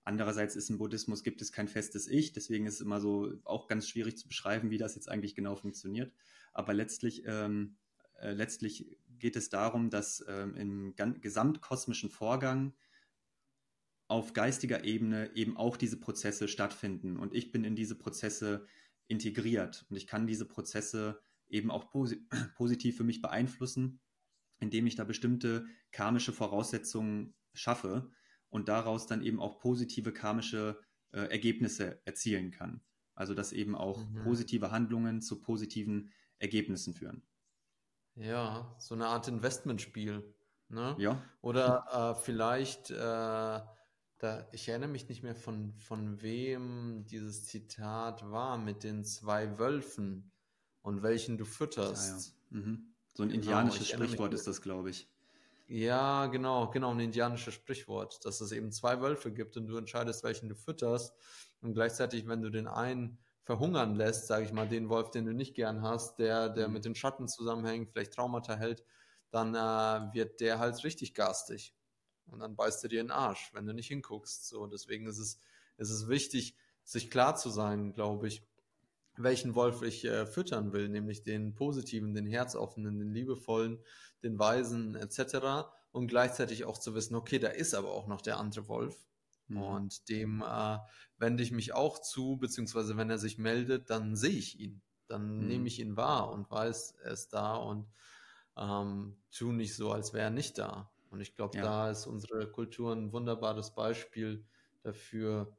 Andererseits ist im Buddhismus gibt es kein festes Ich, deswegen ist es immer so auch ganz schwierig zu beschreiben, wie das jetzt eigentlich genau funktioniert. Aber letztlich, ähm, äh, letztlich geht es darum, dass ähm, im gesamtkosmischen Vorgang auf geistiger Ebene eben auch diese Prozesse stattfinden. Und ich bin in diese Prozesse integriert und ich kann diese Prozesse eben auch posi positiv für mich beeinflussen, indem ich da bestimmte karmische Voraussetzungen schaffe, und daraus dann eben auch positive karmische äh, Ergebnisse erzielen kann. Also dass eben auch mhm. positive Handlungen zu positiven Ergebnissen führen. Ja, so eine Art Investmentspiel. Ne? Ja. Oder äh, vielleicht, äh, da, ich erinnere mich nicht mehr von, von wem dieses Zitat war mit den zwei Wölfen und welchen du fütterst. Ja, ja. Mhm. So ein genau, indianisches Sprichwort ist das, glaube ich. Ja, genau, genau, ein indianisches Sprichwort, dass es eben zwei Wölfe gibt und du entscheidest, welchen du fütterst. Und gleichzeitig, wenn du den einen verhungern lässt, sage ich mal, den Wolf, den du nicht gern hast, der, der mhm. mit den Schatten zusammenhängt, vielleicht Traumata hält, dann äh, wird der halt richtig garstig. Und dann beißt er dir in den Arsch, wenn du nicht hinguckst. So, deswegen ist es, ist es wichtig, sich klar zu sein, glaube ich, welchen Wolf ich äh, füttern will, nämlich den positiven, den herzoffenen, den liebevollen, den weisen etc. Und gleichzeitig auch zu wissen, okay, da ist aber auch noch der andere Wolf. Mhm. Und dem äh, wende ich mich auch zu, beziehungsweise wenn er sich meldet, dann sehe ich ihn. Dann mhm. nehme ich ihn wahr und weiß, er ist da und ähm, tu nicht so, als wäre er nicht da. Und ich glaube, ja. da ist unsere Kultur ein wunderbares Beispiel dafür,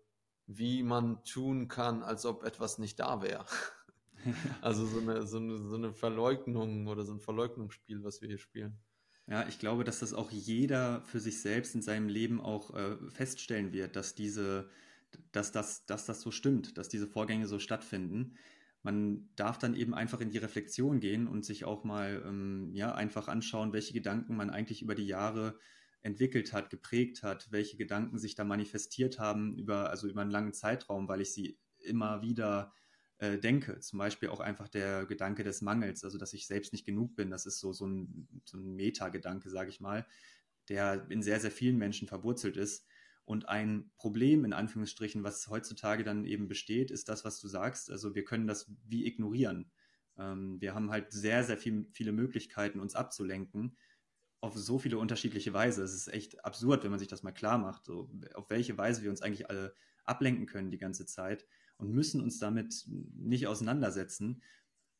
wie man tun kann, als ob etwas nicht da wäre. also so eine, so, eine, so eine Verleugnung oder so ein Verleugnungsspiel, was wir hier spielen. Ja, ich glaube, dass das auch jeder für sich selbst in seinem Leben auch äh, feststellen wird, dass diese, dass das, dass das so stimmt, dass diese Vorgänge so stattfinden. Man darf dann eben einfach in die Reflexion gehen und sich auch mal ähm, ja, einfach anschauen, welche Gedanken man eigentlich über die Jahre entwickelt hat, geprägt hat, welche Gedanken sich da manifestiert haben über, also über einen langen Zeitraum, weil ich sie immer wieder äh, denke. Zum Beispiel auch einfach der Gedanke des Mangels, also dass ich selbst nicht genug bin. Das ist so, so ein, so ein Meta-Gedanke, sage ich mal, der in sehr, sehr vielen Menschen verwurzelt ist. Und ein Problem, in Anführungsstrichen, was heutzutage dann eben besteht, ist das, was du sagst. Also wir können das wie ignorieren. Ähm, wir haben halt sehr, sehr viel, viele Möglichkeiten, uns abzulenken auf so viele unterschiedliche Weise. Es ist echt absurd, wenn man sich das mal klar macht, so, auf welche Weise wir uns eigentlich alle ablenken können die ganze Zeit und müssen uns damit nicht auseinandersetzen.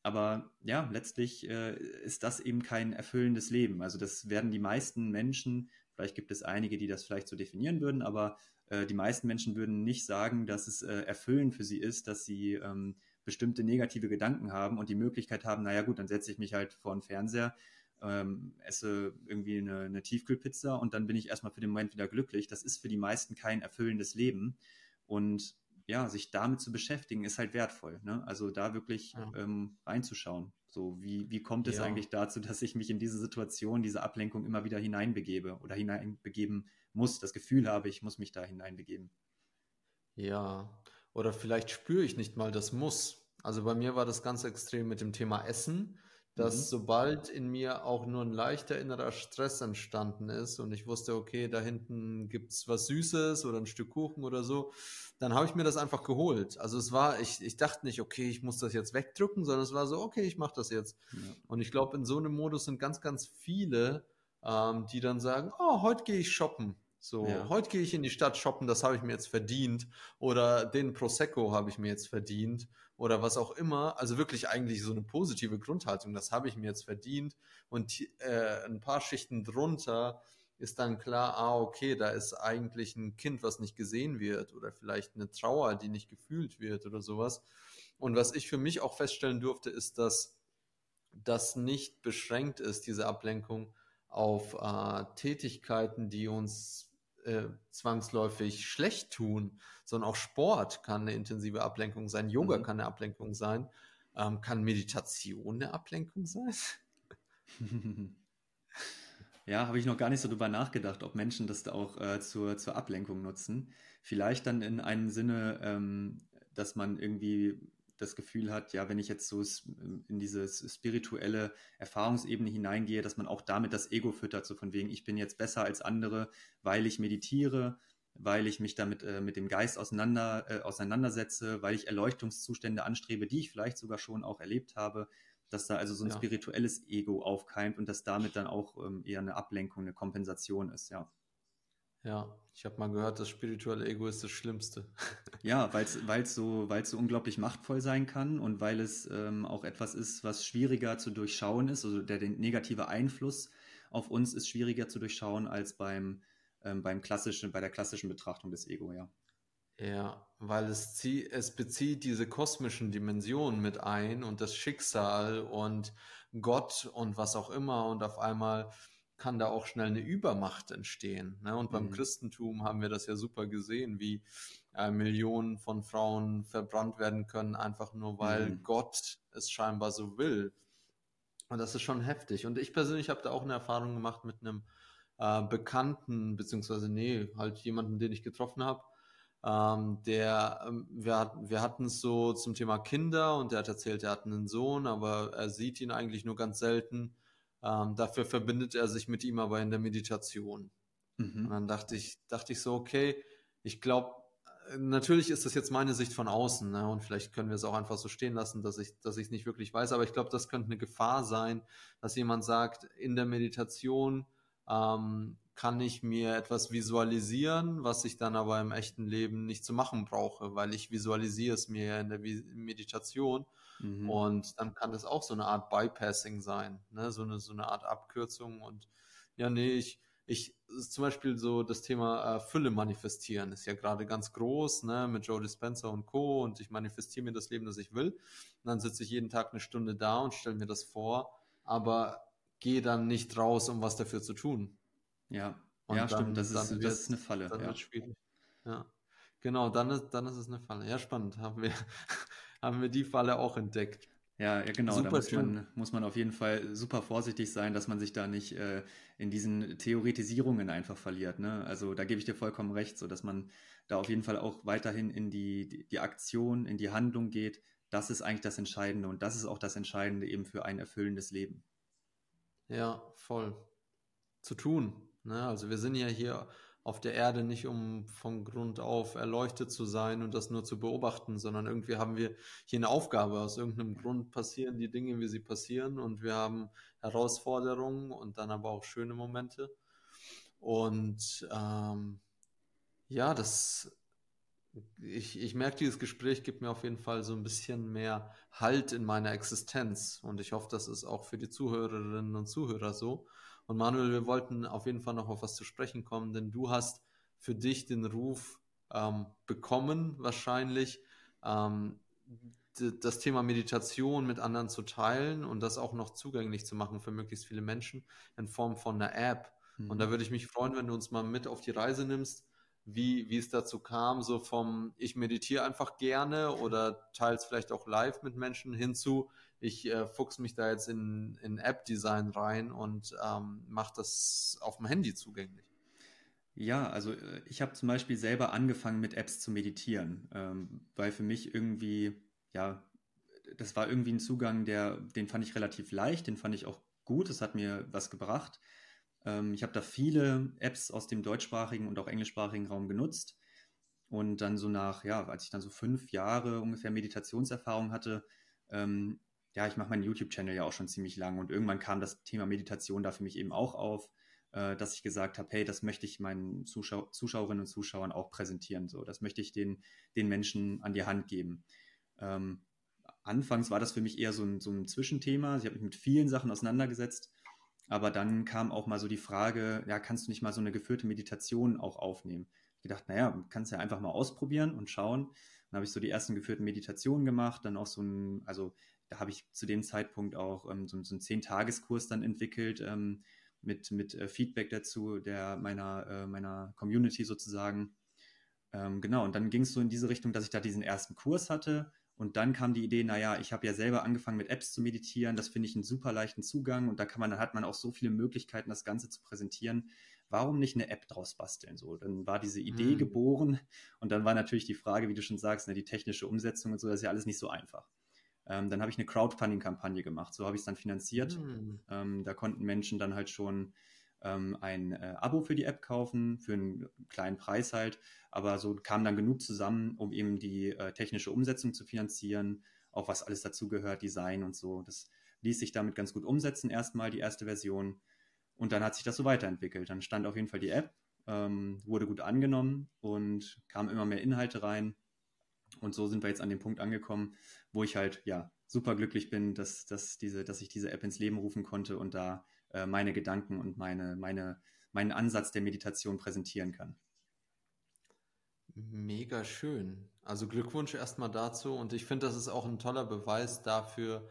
Aber ja, letztlich äh, ist das eben kein erfüllendes Leben. Also das werden die meisten Menschen, vielleicht gibt es einige, die das vielleicht so definieren würden, aber äh, die meisten Menschen würden nicht sagen, dass es äh, erfüllend für sie ist, dass sie ähm, bestimmte negative Gedanken haben und die Möglichkeit haben, naja gut, dann setze ich mich halt vor den Fernseher, ähm, esse irgendwie eine, eine Tiefkühlpizza und dann bin ich erstmal für den Moment wieder glücklich. Das ist für die meisten kein erfüllendes Leben. Und ja, sich damit zu beschäftigen, ist halt wertvoll. Ne? Also da wirklich ja. ähm, reinzuschauen. So, wie, wie kommt es ja. eigentlich dazu, dass ich mich in diese Situation, diese Ablenkung immer wieder hineinbegebe oder hineinbegeben muss, das Gefühl habe, ich muss mich da hineinbegeben. Ja, oder vielleicht spüre ich nicht mal das Muss. Also bei mir war das ganz extrem mit dem Thema Essen dass mhm. sobald in mir auch nur ein leichter innerer Stress entstanden ist und ich wusste, okay, da hinten gibt es was Süßes oder ein Stück Kuchen oder so, dann habe ich mir das einfach geholt. Also es war, ich, ich dachte nicht, okay, ich muss das jetzt wegdrücken, sondern es war so, okay, ich mache das jetzt. Ja. Und ich glaube, in so einem Modus sind ganz, ganz viele, ähm, die dann sagen, oh, heute gehe ich shoppen. So, ja. heute gehe ich in die Stadt shoppen, das habe ich mir jetzt verdient. Oder den Prosecco habe ich mir jetzt verdient. Oder was auch immer. Also wirklich eigentlich so eine positive Grundhaltung, das habe ich mir jetzt verdient. Und äh, ein paar Schichten drunter ist dann klar, ah, okay, da ist eigentlich ein Kind, was nicht gesehen wird. Oder vielleicht eine Trauer, die nicht gefühlt wird oder sowas. Und was ich für mich auch feststellen durfte, ist, dass das nicht beschränkt ist, diese Ablenkung auf äh, Tätigkeiten, die uns äh, zwangsläufig schlecht tun, sondern auch Sport kann eine intensive Ablenkung sein, Yoga mhm. kann eine Ablenkung sein, ähm, kann Meditation eine Ablenkung sein? Ja, habe ich noch gar nicht so drüber nachgedacht, ob Menschen das auch äh, zur, zur Ablenkung nutzen. Vielleicht dann in einem Sinne, ähm, dass man irgendwie das Gefühl hat, ja, wenn ich jetzt so in diese spirituelle Erfahrungsebene hineingehe, dass man auch damit das Ego füttert, so von wegen, ich bin jetzt besser als andere, weil ich meditiere, weil ich mich damit äh, mit dem Geist auseinander, äh, auseinandersetze, weil ich Erleuchtungszustände anstrebe, die ich vielleicht sogar schon auch erlebt habe, dass da also so ein ja. spirituelles Ego aufkeimt und dass damit dann auch ähm, eher eine Ablenkung, eine Kompensation ist, ja. Ja, ich habe mal gehört, das spirituelle Ego ist das Schlimmste. Ja, weil es so, so unglaublich machtvoll sein kann und weil es ähm, auch etwas ist, was schwieriger zu durchschauen ist. Also der, der, negative Einfluss auf uns ist schwieriger zu durchschauen als beim, ähm, beim klassischen, bei der klassischen Betrachtung des Ego, ja. Ja, weil es, zie es bezieht diese kosmischen Dimensionen mit ein und das Schicksal und Gott und was auch immer und auf einmal kann da auch schnell eine Übermacht entstehen. Ne? Und beim mhm. Christentum haben wir das ja super gesehen, wie äh, Millionen von Frauen verbrannt werden können, einfach nur weil mhm. Gott es scheinbar so will. Und das ist schon heftig. Und ich persönlich habe da auch eine Erfahrung gemacht mit einem äh, Bekannten, beziehungsweise nee, halt jemanden, den ich getroffen habe. Ähm, der, ähm, wir, wir hatten es so zum Thema Kinder und der hat erzählt, er hat einen Sohn, aber er sieht ihn eigentlich nur ganz selten. Ähm, dafür verbindet er sich mit ihm aber in der Meditation. Mhm. Und dann dachte ich, dachte ich so, okay, ich glaube, äh, natürlich ist das jetzt meine Sicht von außen, ne? und vielleicht können wir es auch einfach so stehen lassen, dass ich, dass ich es nicht wirklich weiß, aber ich glaube, das könnte eine Gefahr sein, dass jemand sagt, in der Meditation ähm, kann ich mir etwas visualisieren, was ich dann aber im echten Leben nicht zu machen brauche, weil ich visualisiere es mir ja in der Meditation Mhm. Und dann kann das auch so eine Art Bypassing sein, ne? so, eine, so eine Art Abkürzung. Und ja, nee, ich, ich, zum Beispiel so das Thema äh, Fülle manifestieren ist ja gerade ganz groß, ne, mit Joe Dispenza und Co. Und ich manifestiere mir das Leben, das ich will. Und dann sitze ich jeden Tag eine Stunde da und stelle mir das vor, aber gehe dann nicht raus, um was dafür zu tun. Ja, und ja, dann, stimmt, das, ist, das ist eine Falle. Dann ja. wird schwierig. Ja. Genau, dann ist, dann ist es eine Falle. Ja, spannend. Haben wir, haben wir die Falle auch entdeckt. Ja, ja genau. Super da muss man, muss man auf jeden Fall super vorsichtig sein, dass man sich da nicht äh, in diesen Theoretisierungen einfach verliert. Ne? Also da gebe ich dir vollkommen recht, so dass man da auf jeden Fall auch weiterhin in die, die, die Aktion, in die Handlung geht. Das ist eigentlich das Entscheidende und das ist auch das Entscheidende eben für ein erfüllendes Leben. Ja, voll. Zu tun. Ne? Also wir sind ja hier auf der Erde nicht, um von Grund auf erleuchtet zu sein und das nur zu beobachten, sondern irgendwie haben wir hier eine Aufgabe. Aus irgendeinem Grund passieren die Dinge, wie sie passieren und wir haben Herausforderungen und dann aber auch schöne Momente. Und ähm, ja, das, ich, ich merke, dieses Gespräch gibt mir auf jeden Fall so ein bisschen mehr Halt in meiner Existenz und ich hoffe, das ist auch für die Zuhörerinnen und Zuhörer so. Und Manuel, wir wollten auf jeden Fall noch auf was zu sprechen kommen, denn du hast für dich den Ruf ähm, bekommen, wahrscheinlich, ähm, das Thema Meditation mit anderen zu teilen und das auch noch zugänglich zu machen für möglichst viele Menschen in Form von einer App. Mhm. Und da würde ich mich freuen, wenn du uns mal mit auf die Reise nimmst, wie, wie es dazu kam, so vom ich meditiere einfach gerne oder teils vielleicht auch live mit Menschen hinzu, ich äh, fuchs mich da jetzt in, in App-Design rein und ähm, mache das auf dem Handy zugänglich. Ja, also äh, ich habe zum Beispiel selber angefangen mit Apps zu meditieren, ähm, weil für mich irgendwie, ja, das war irgendwie ein Zugang, der, den fand ich relativ leicht, den fand ich auch gut, es hat mir was gebracht. Ähm, ich habe da viele Apps aus dem deutschsprachigen und auch englischsprachigen Raum genutzt. Und dann so nach, ja, als ich dann so fünf Jahre ungefähr Meditationserfahrung hatte, ähm, ja, ich mache meinen YouTube-Channel ja auch schon ziemlich lang und irgendwann kam das Thema Meditation da für mich eben auch auf, äh, dass ich gesagt habe, hey, das möchte ich meinen Zuschau Zuschauerinnen und Zuschauern auch präsentieren. So, das möchte ich den, den Menschen an die Hand geben. Ähm, anfangs war das für mich eher so ein, so ein Zwischenthema. Ich habe mich mit vielen Sachen auseinandergesetzt, aber dann kam auch mal so die Frage, ja, kannst du nicht mal so eine geführte Meditation auch aufnehmen? Ich gedacht, naja, kannst ja einfach mal ausprobieren und schauen. Dann habe ich so die ersten geführten Meditationen gemacht, dann auch so ein, also da habe ich zu dem Zeitpunkt auch ähm, so, so einen Zehn-Tageskurs dann entwickelt ähm, mit, mit äh, Feedback dazu der meiner, äh, meiner Community sozusagen. Ähm, genau, und dann ging es so in diese Richtung, dass ich da diesen ersten Kurs hatte. Und dann kam die Idee, naja, ich habe ja selber angefangen mit Apps zu meditieren, das finde ich einen super leichten Zugang und da kann man, dann hat man auch so viele Möglichkeiten, das Ganze zu präsentieren. Warum nicht eine App draus basteln? So, dann war diese Idee hm. geboren und dann war natürlich die Frage, wie du schon sagst, ne, die technische Umsetzung und so, das ist ja alles nicht so einfach. Ähm, dann habe ich eine Crowdfunding-Kampagne gemacht. So habe ich es dann finanziert. Mhm. Ähm, da konnten Menschen dann halt schon ähm, ein äh, Abo für die App kaufen, für einen kleinen Preis halt. Aber so kam dann genug zusammen, um eben die äh, technische Umsetzung zu finanzieren, auch was alles dazugehört, Design und so. Das ließ sich damit ganz gut umsetzen, erstmal die erste Version. Und dann hat sich das so weiterentwickelt. Dann stand auf jeden Fall die App, ähm, wurde gut angenommen und kamen immer mehr Inhalte rein. Und so sind wir jetzt an dem Punkt angekommen, wo ich halt ja super glücklich bin, dass, dass, diese, dass ich diese App ins Leben rufen konnte und da äh, meine Gedanken und meine, meine, meinen Ansatz der Meditation präsentieren kann. Mega schön. Also Glückwunsch erstmal dazu und ich finde, das ist auch ein toller Beweis dafür,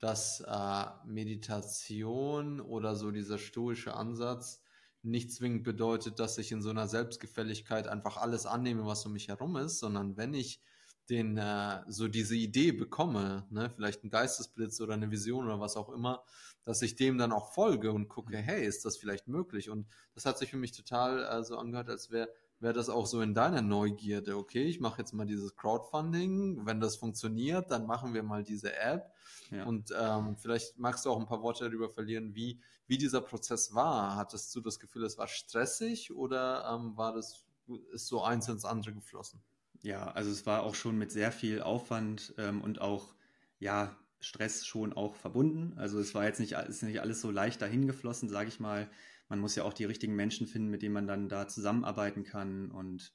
dass äh, Meditation oder so dieser stoische Ansatz nicht zwingend bedeutet, dass ich in so einer Selbstgefälligkeit einfach alles annehme, was um mich herum ist, sondern wenn ich den äh, so diese Idee bekomme, ne, vielleicht ein Geistesblitz oder eine Vision oder was auch immer, dass ich dem dann auch folge und gucke, hey, ist das vielleicht möglich? Und das hat sich für mich total äh, so angehört, als wäre wäre das auch so in deiner Neugierde, okay, ich mache jetzt mal dieses Crowdfunding, wenn das funktioniert, dann machen wir mal diese App ja. und ähm, vielleicht magst du auch ein paar Worte darüber verlieren, wie, wie dieser Prozess war. Hattest du das Gefühl, es war stressig oder ähm, war das, ist so eins ins andere geflossen? Ja, also es war auch schon mit sehr viel Aufwand ähm, und auch, ja, Stress schon auch verbunden. Also es war jetzt nicht, ist nicht alles so leicht dahin geflossen, sage ich mal. Man muss ja auch die richtigen Menschen finden, mit denen man dann da zusammenarbeiten kann und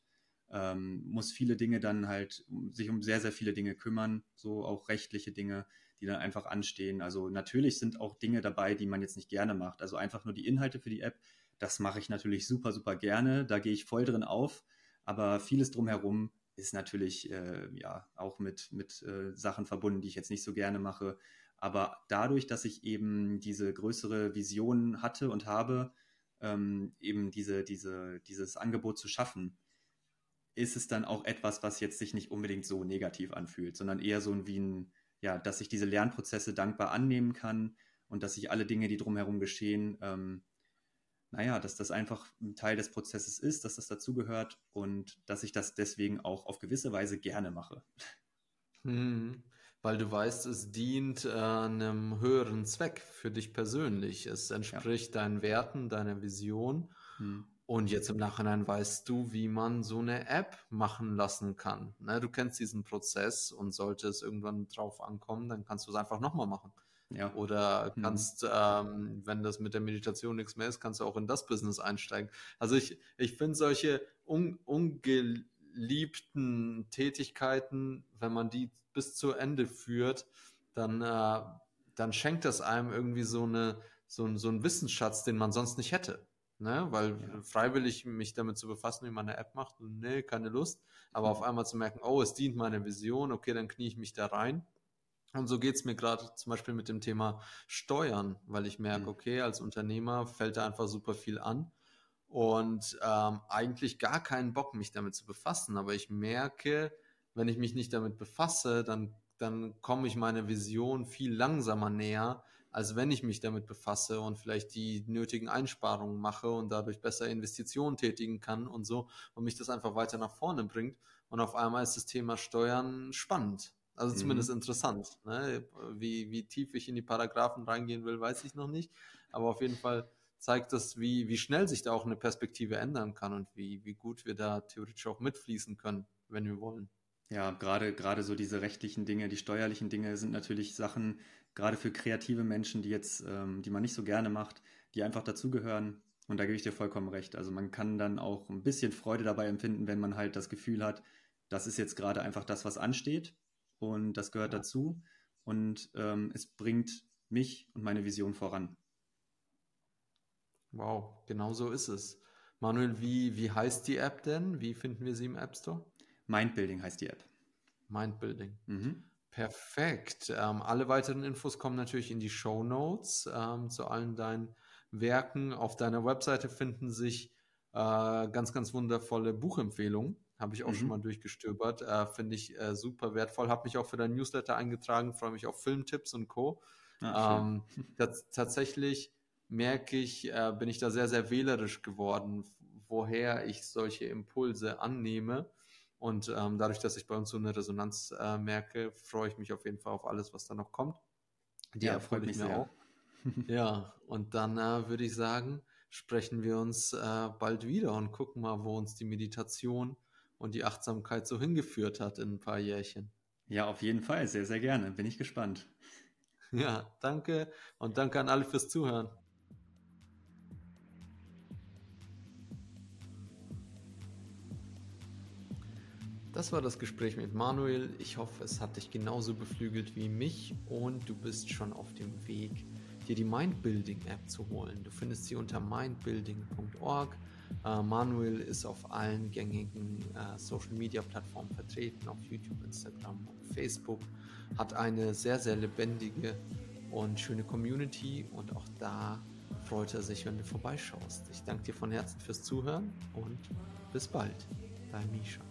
ähm, muss viele Dinge dann halt sich um sehr, sehr viele Dinge kümmern, so auch rechtliche Dinge, die dann einfach anstehen. Also natürlich sind auch Dinge dabei, die man jetzt nicht gerne macht. Also einfach nur die Inhalte für die App, das mache ich natürlich super, super gerne. Da gehe ich voll drin auf. Aber vieles drumherum ist natürlich äh, ja auch mit, mit äh, Sachen verbunden, die ich jetzt nicht so gerne mache. Aber dadurch, dass ich eben diese größere Vision hatte und habe, ähm, eben diese, diese, dieses Angebot zu schaffen, ist es dann auch etwas, was jetzt sich nicht unbedingt so negativ anfühlt, sondern eher so wie ein, ja, dass ich diese Lernprozesse dankbar annehmen kann und dass ich alle Dinge, die drumherum geschehen, ähm, naja, dass das einfach ein Teil des Prozesses ist, dass das dazugehört und dass ich das deswegen auch auf gewisse Weise gerne mache. Hm, weil du weißt, es dient äh, einem höheren Zweck für dich persönlich. Es entspricht ja. deinen Werten, deiner Vision. Hm. Und jetzt im Nachhinein weißt du, wie man so eine App machen lassen kann. Ne? Du kennst diesen Prozess und sollte es irgendwann drauf ankommen, dann kannst du es einfach nochmal machen. Ja. Oder mhm. kannst, mhm. ähm, wenn das mit der Meditation nichts mehr ist, kannst du auch in das Business einsteigen. Also ich, ich finde solche un, ungeliebten Tätigkeiten, wenn man die bis zu Ende führt, dann, äh, dann schenkt das einem irgendwie so, eine, so, so einen Wissensschatz, den man sonst nicht hätte. Ne? Weil ja. freiwillig mich damit zu befassen, wie man eine App macht, nee, keine Lust. Aber mhm. auf einmal zu merken, oh, es dient meiner Vision, okay, dann knie ich mich da rein und so geht es mir gerade zum Beispiel mit dem Thema Steuern, weil ich merke, mhm. okay, als Unternehmer fällt da einfach super viel an und ähm, eigentlich gar keinen Bock, mich damit zu befassen. Aber ich merke, wenn ich mich nicht damit befasse, dann, dann komme ich meiner Vision viel langsamer näher, als wenn ich mich damit befasse und vielleicht die nötigen Einsparungen mache und dadurch besser Investitionen tätigen kann und so und mich das einfach weiter nach vorne bringt. Und auf einmal ist das Thema Steuern spannend. Also zumindest mhm. interessant. Ne? Wie, wie tief ich in die Paragraphen reingehen will, weiß ich noch nicht. Aber auf jeden Fall zeigt das, wie, wie schnell sich da auch eine Perspektive ändern kann und wie, wie gut wir da theoretisch auch mitfließen können, wenn wir wollen. Ja, gerade, gerade so diese rechtlichen Dinge, die steuerlichen Dinge sind natürlich Sachen, gerade für kreative Menschen, die jetzt, ähm, die man nicht so gerne macht, die einfach dazugehören. Und da gebe ich dir vollkommen recht. Also man kann dann auch ein bisschen Freude dabei empfinden, wenn man halt das Gefühl hat, das ist jetzt gerade einfach das, was ansteht und das gehört ja. dazu und ähm, es bringt mich und meine Vision voran. Wow, genau so ist es. Manuel, wie, wie heißt die App denn? Wie finden wir sie im App Store? Mindbuilding heißt die App. Mindbuilding. Mhm. Perfekt. Ähm, alle weiteren Infos kommen natürlich in die Show Notes ähm, zu allen deinen Werken. Auf deiner Webseite finden sich äh, ganz, ganz wundervolle Buchempfehlungen. Habe ich auch mhm. schon mal durchgestöbert. Äh, Finde ich äh, super wertvoll. Habe mich auch für dein Newsletter eingetragen. Freue mich auf Filmtipps und Co. Ah, ähm, tatsächlich merke ich, äh, bin ich da sehr, sehr wählerisch geworden, woher ich solche Impulse annehme. Und ähm, dadurch, dass ich bei uns so eine Resonanz äh, merke, freue ich mich auf jeden Fall auf alles, was da noch kommt. Die ja, freut mich mir sehr. auch. ja, und dann äh, würde ich sagen, sprechen wir uns äh, bald wieder und gucken mal, wo uns die Meditation und die Achtsamkeit so hingeführt hat in ein paar Jährchen. Ja, auf jeden Fall. Sehr, sehr gerne. Bin ich gespannt. Ja, danke und danke an alle fürs Zuhören. Das war das Gespräch mit Manuel. Ich hoffe, es hat dich genauso beflügelt wie mich und du bist schon auf dem Weg, dir die Mindbuilding App zu holen. Du findest sie unter mindbuilding.org Uh, Manuel ist auf allen gängigen uh, Social Media Plattformen vertreten, auf YouTube, Instagram und Facebook, hat eine sehr, sehr lebendige und schöne Community und auch da freut er sich, wenn du vorbeischaust. Ich danke dir von Herzen fürs Zuhören und bis bald. Dein Misha.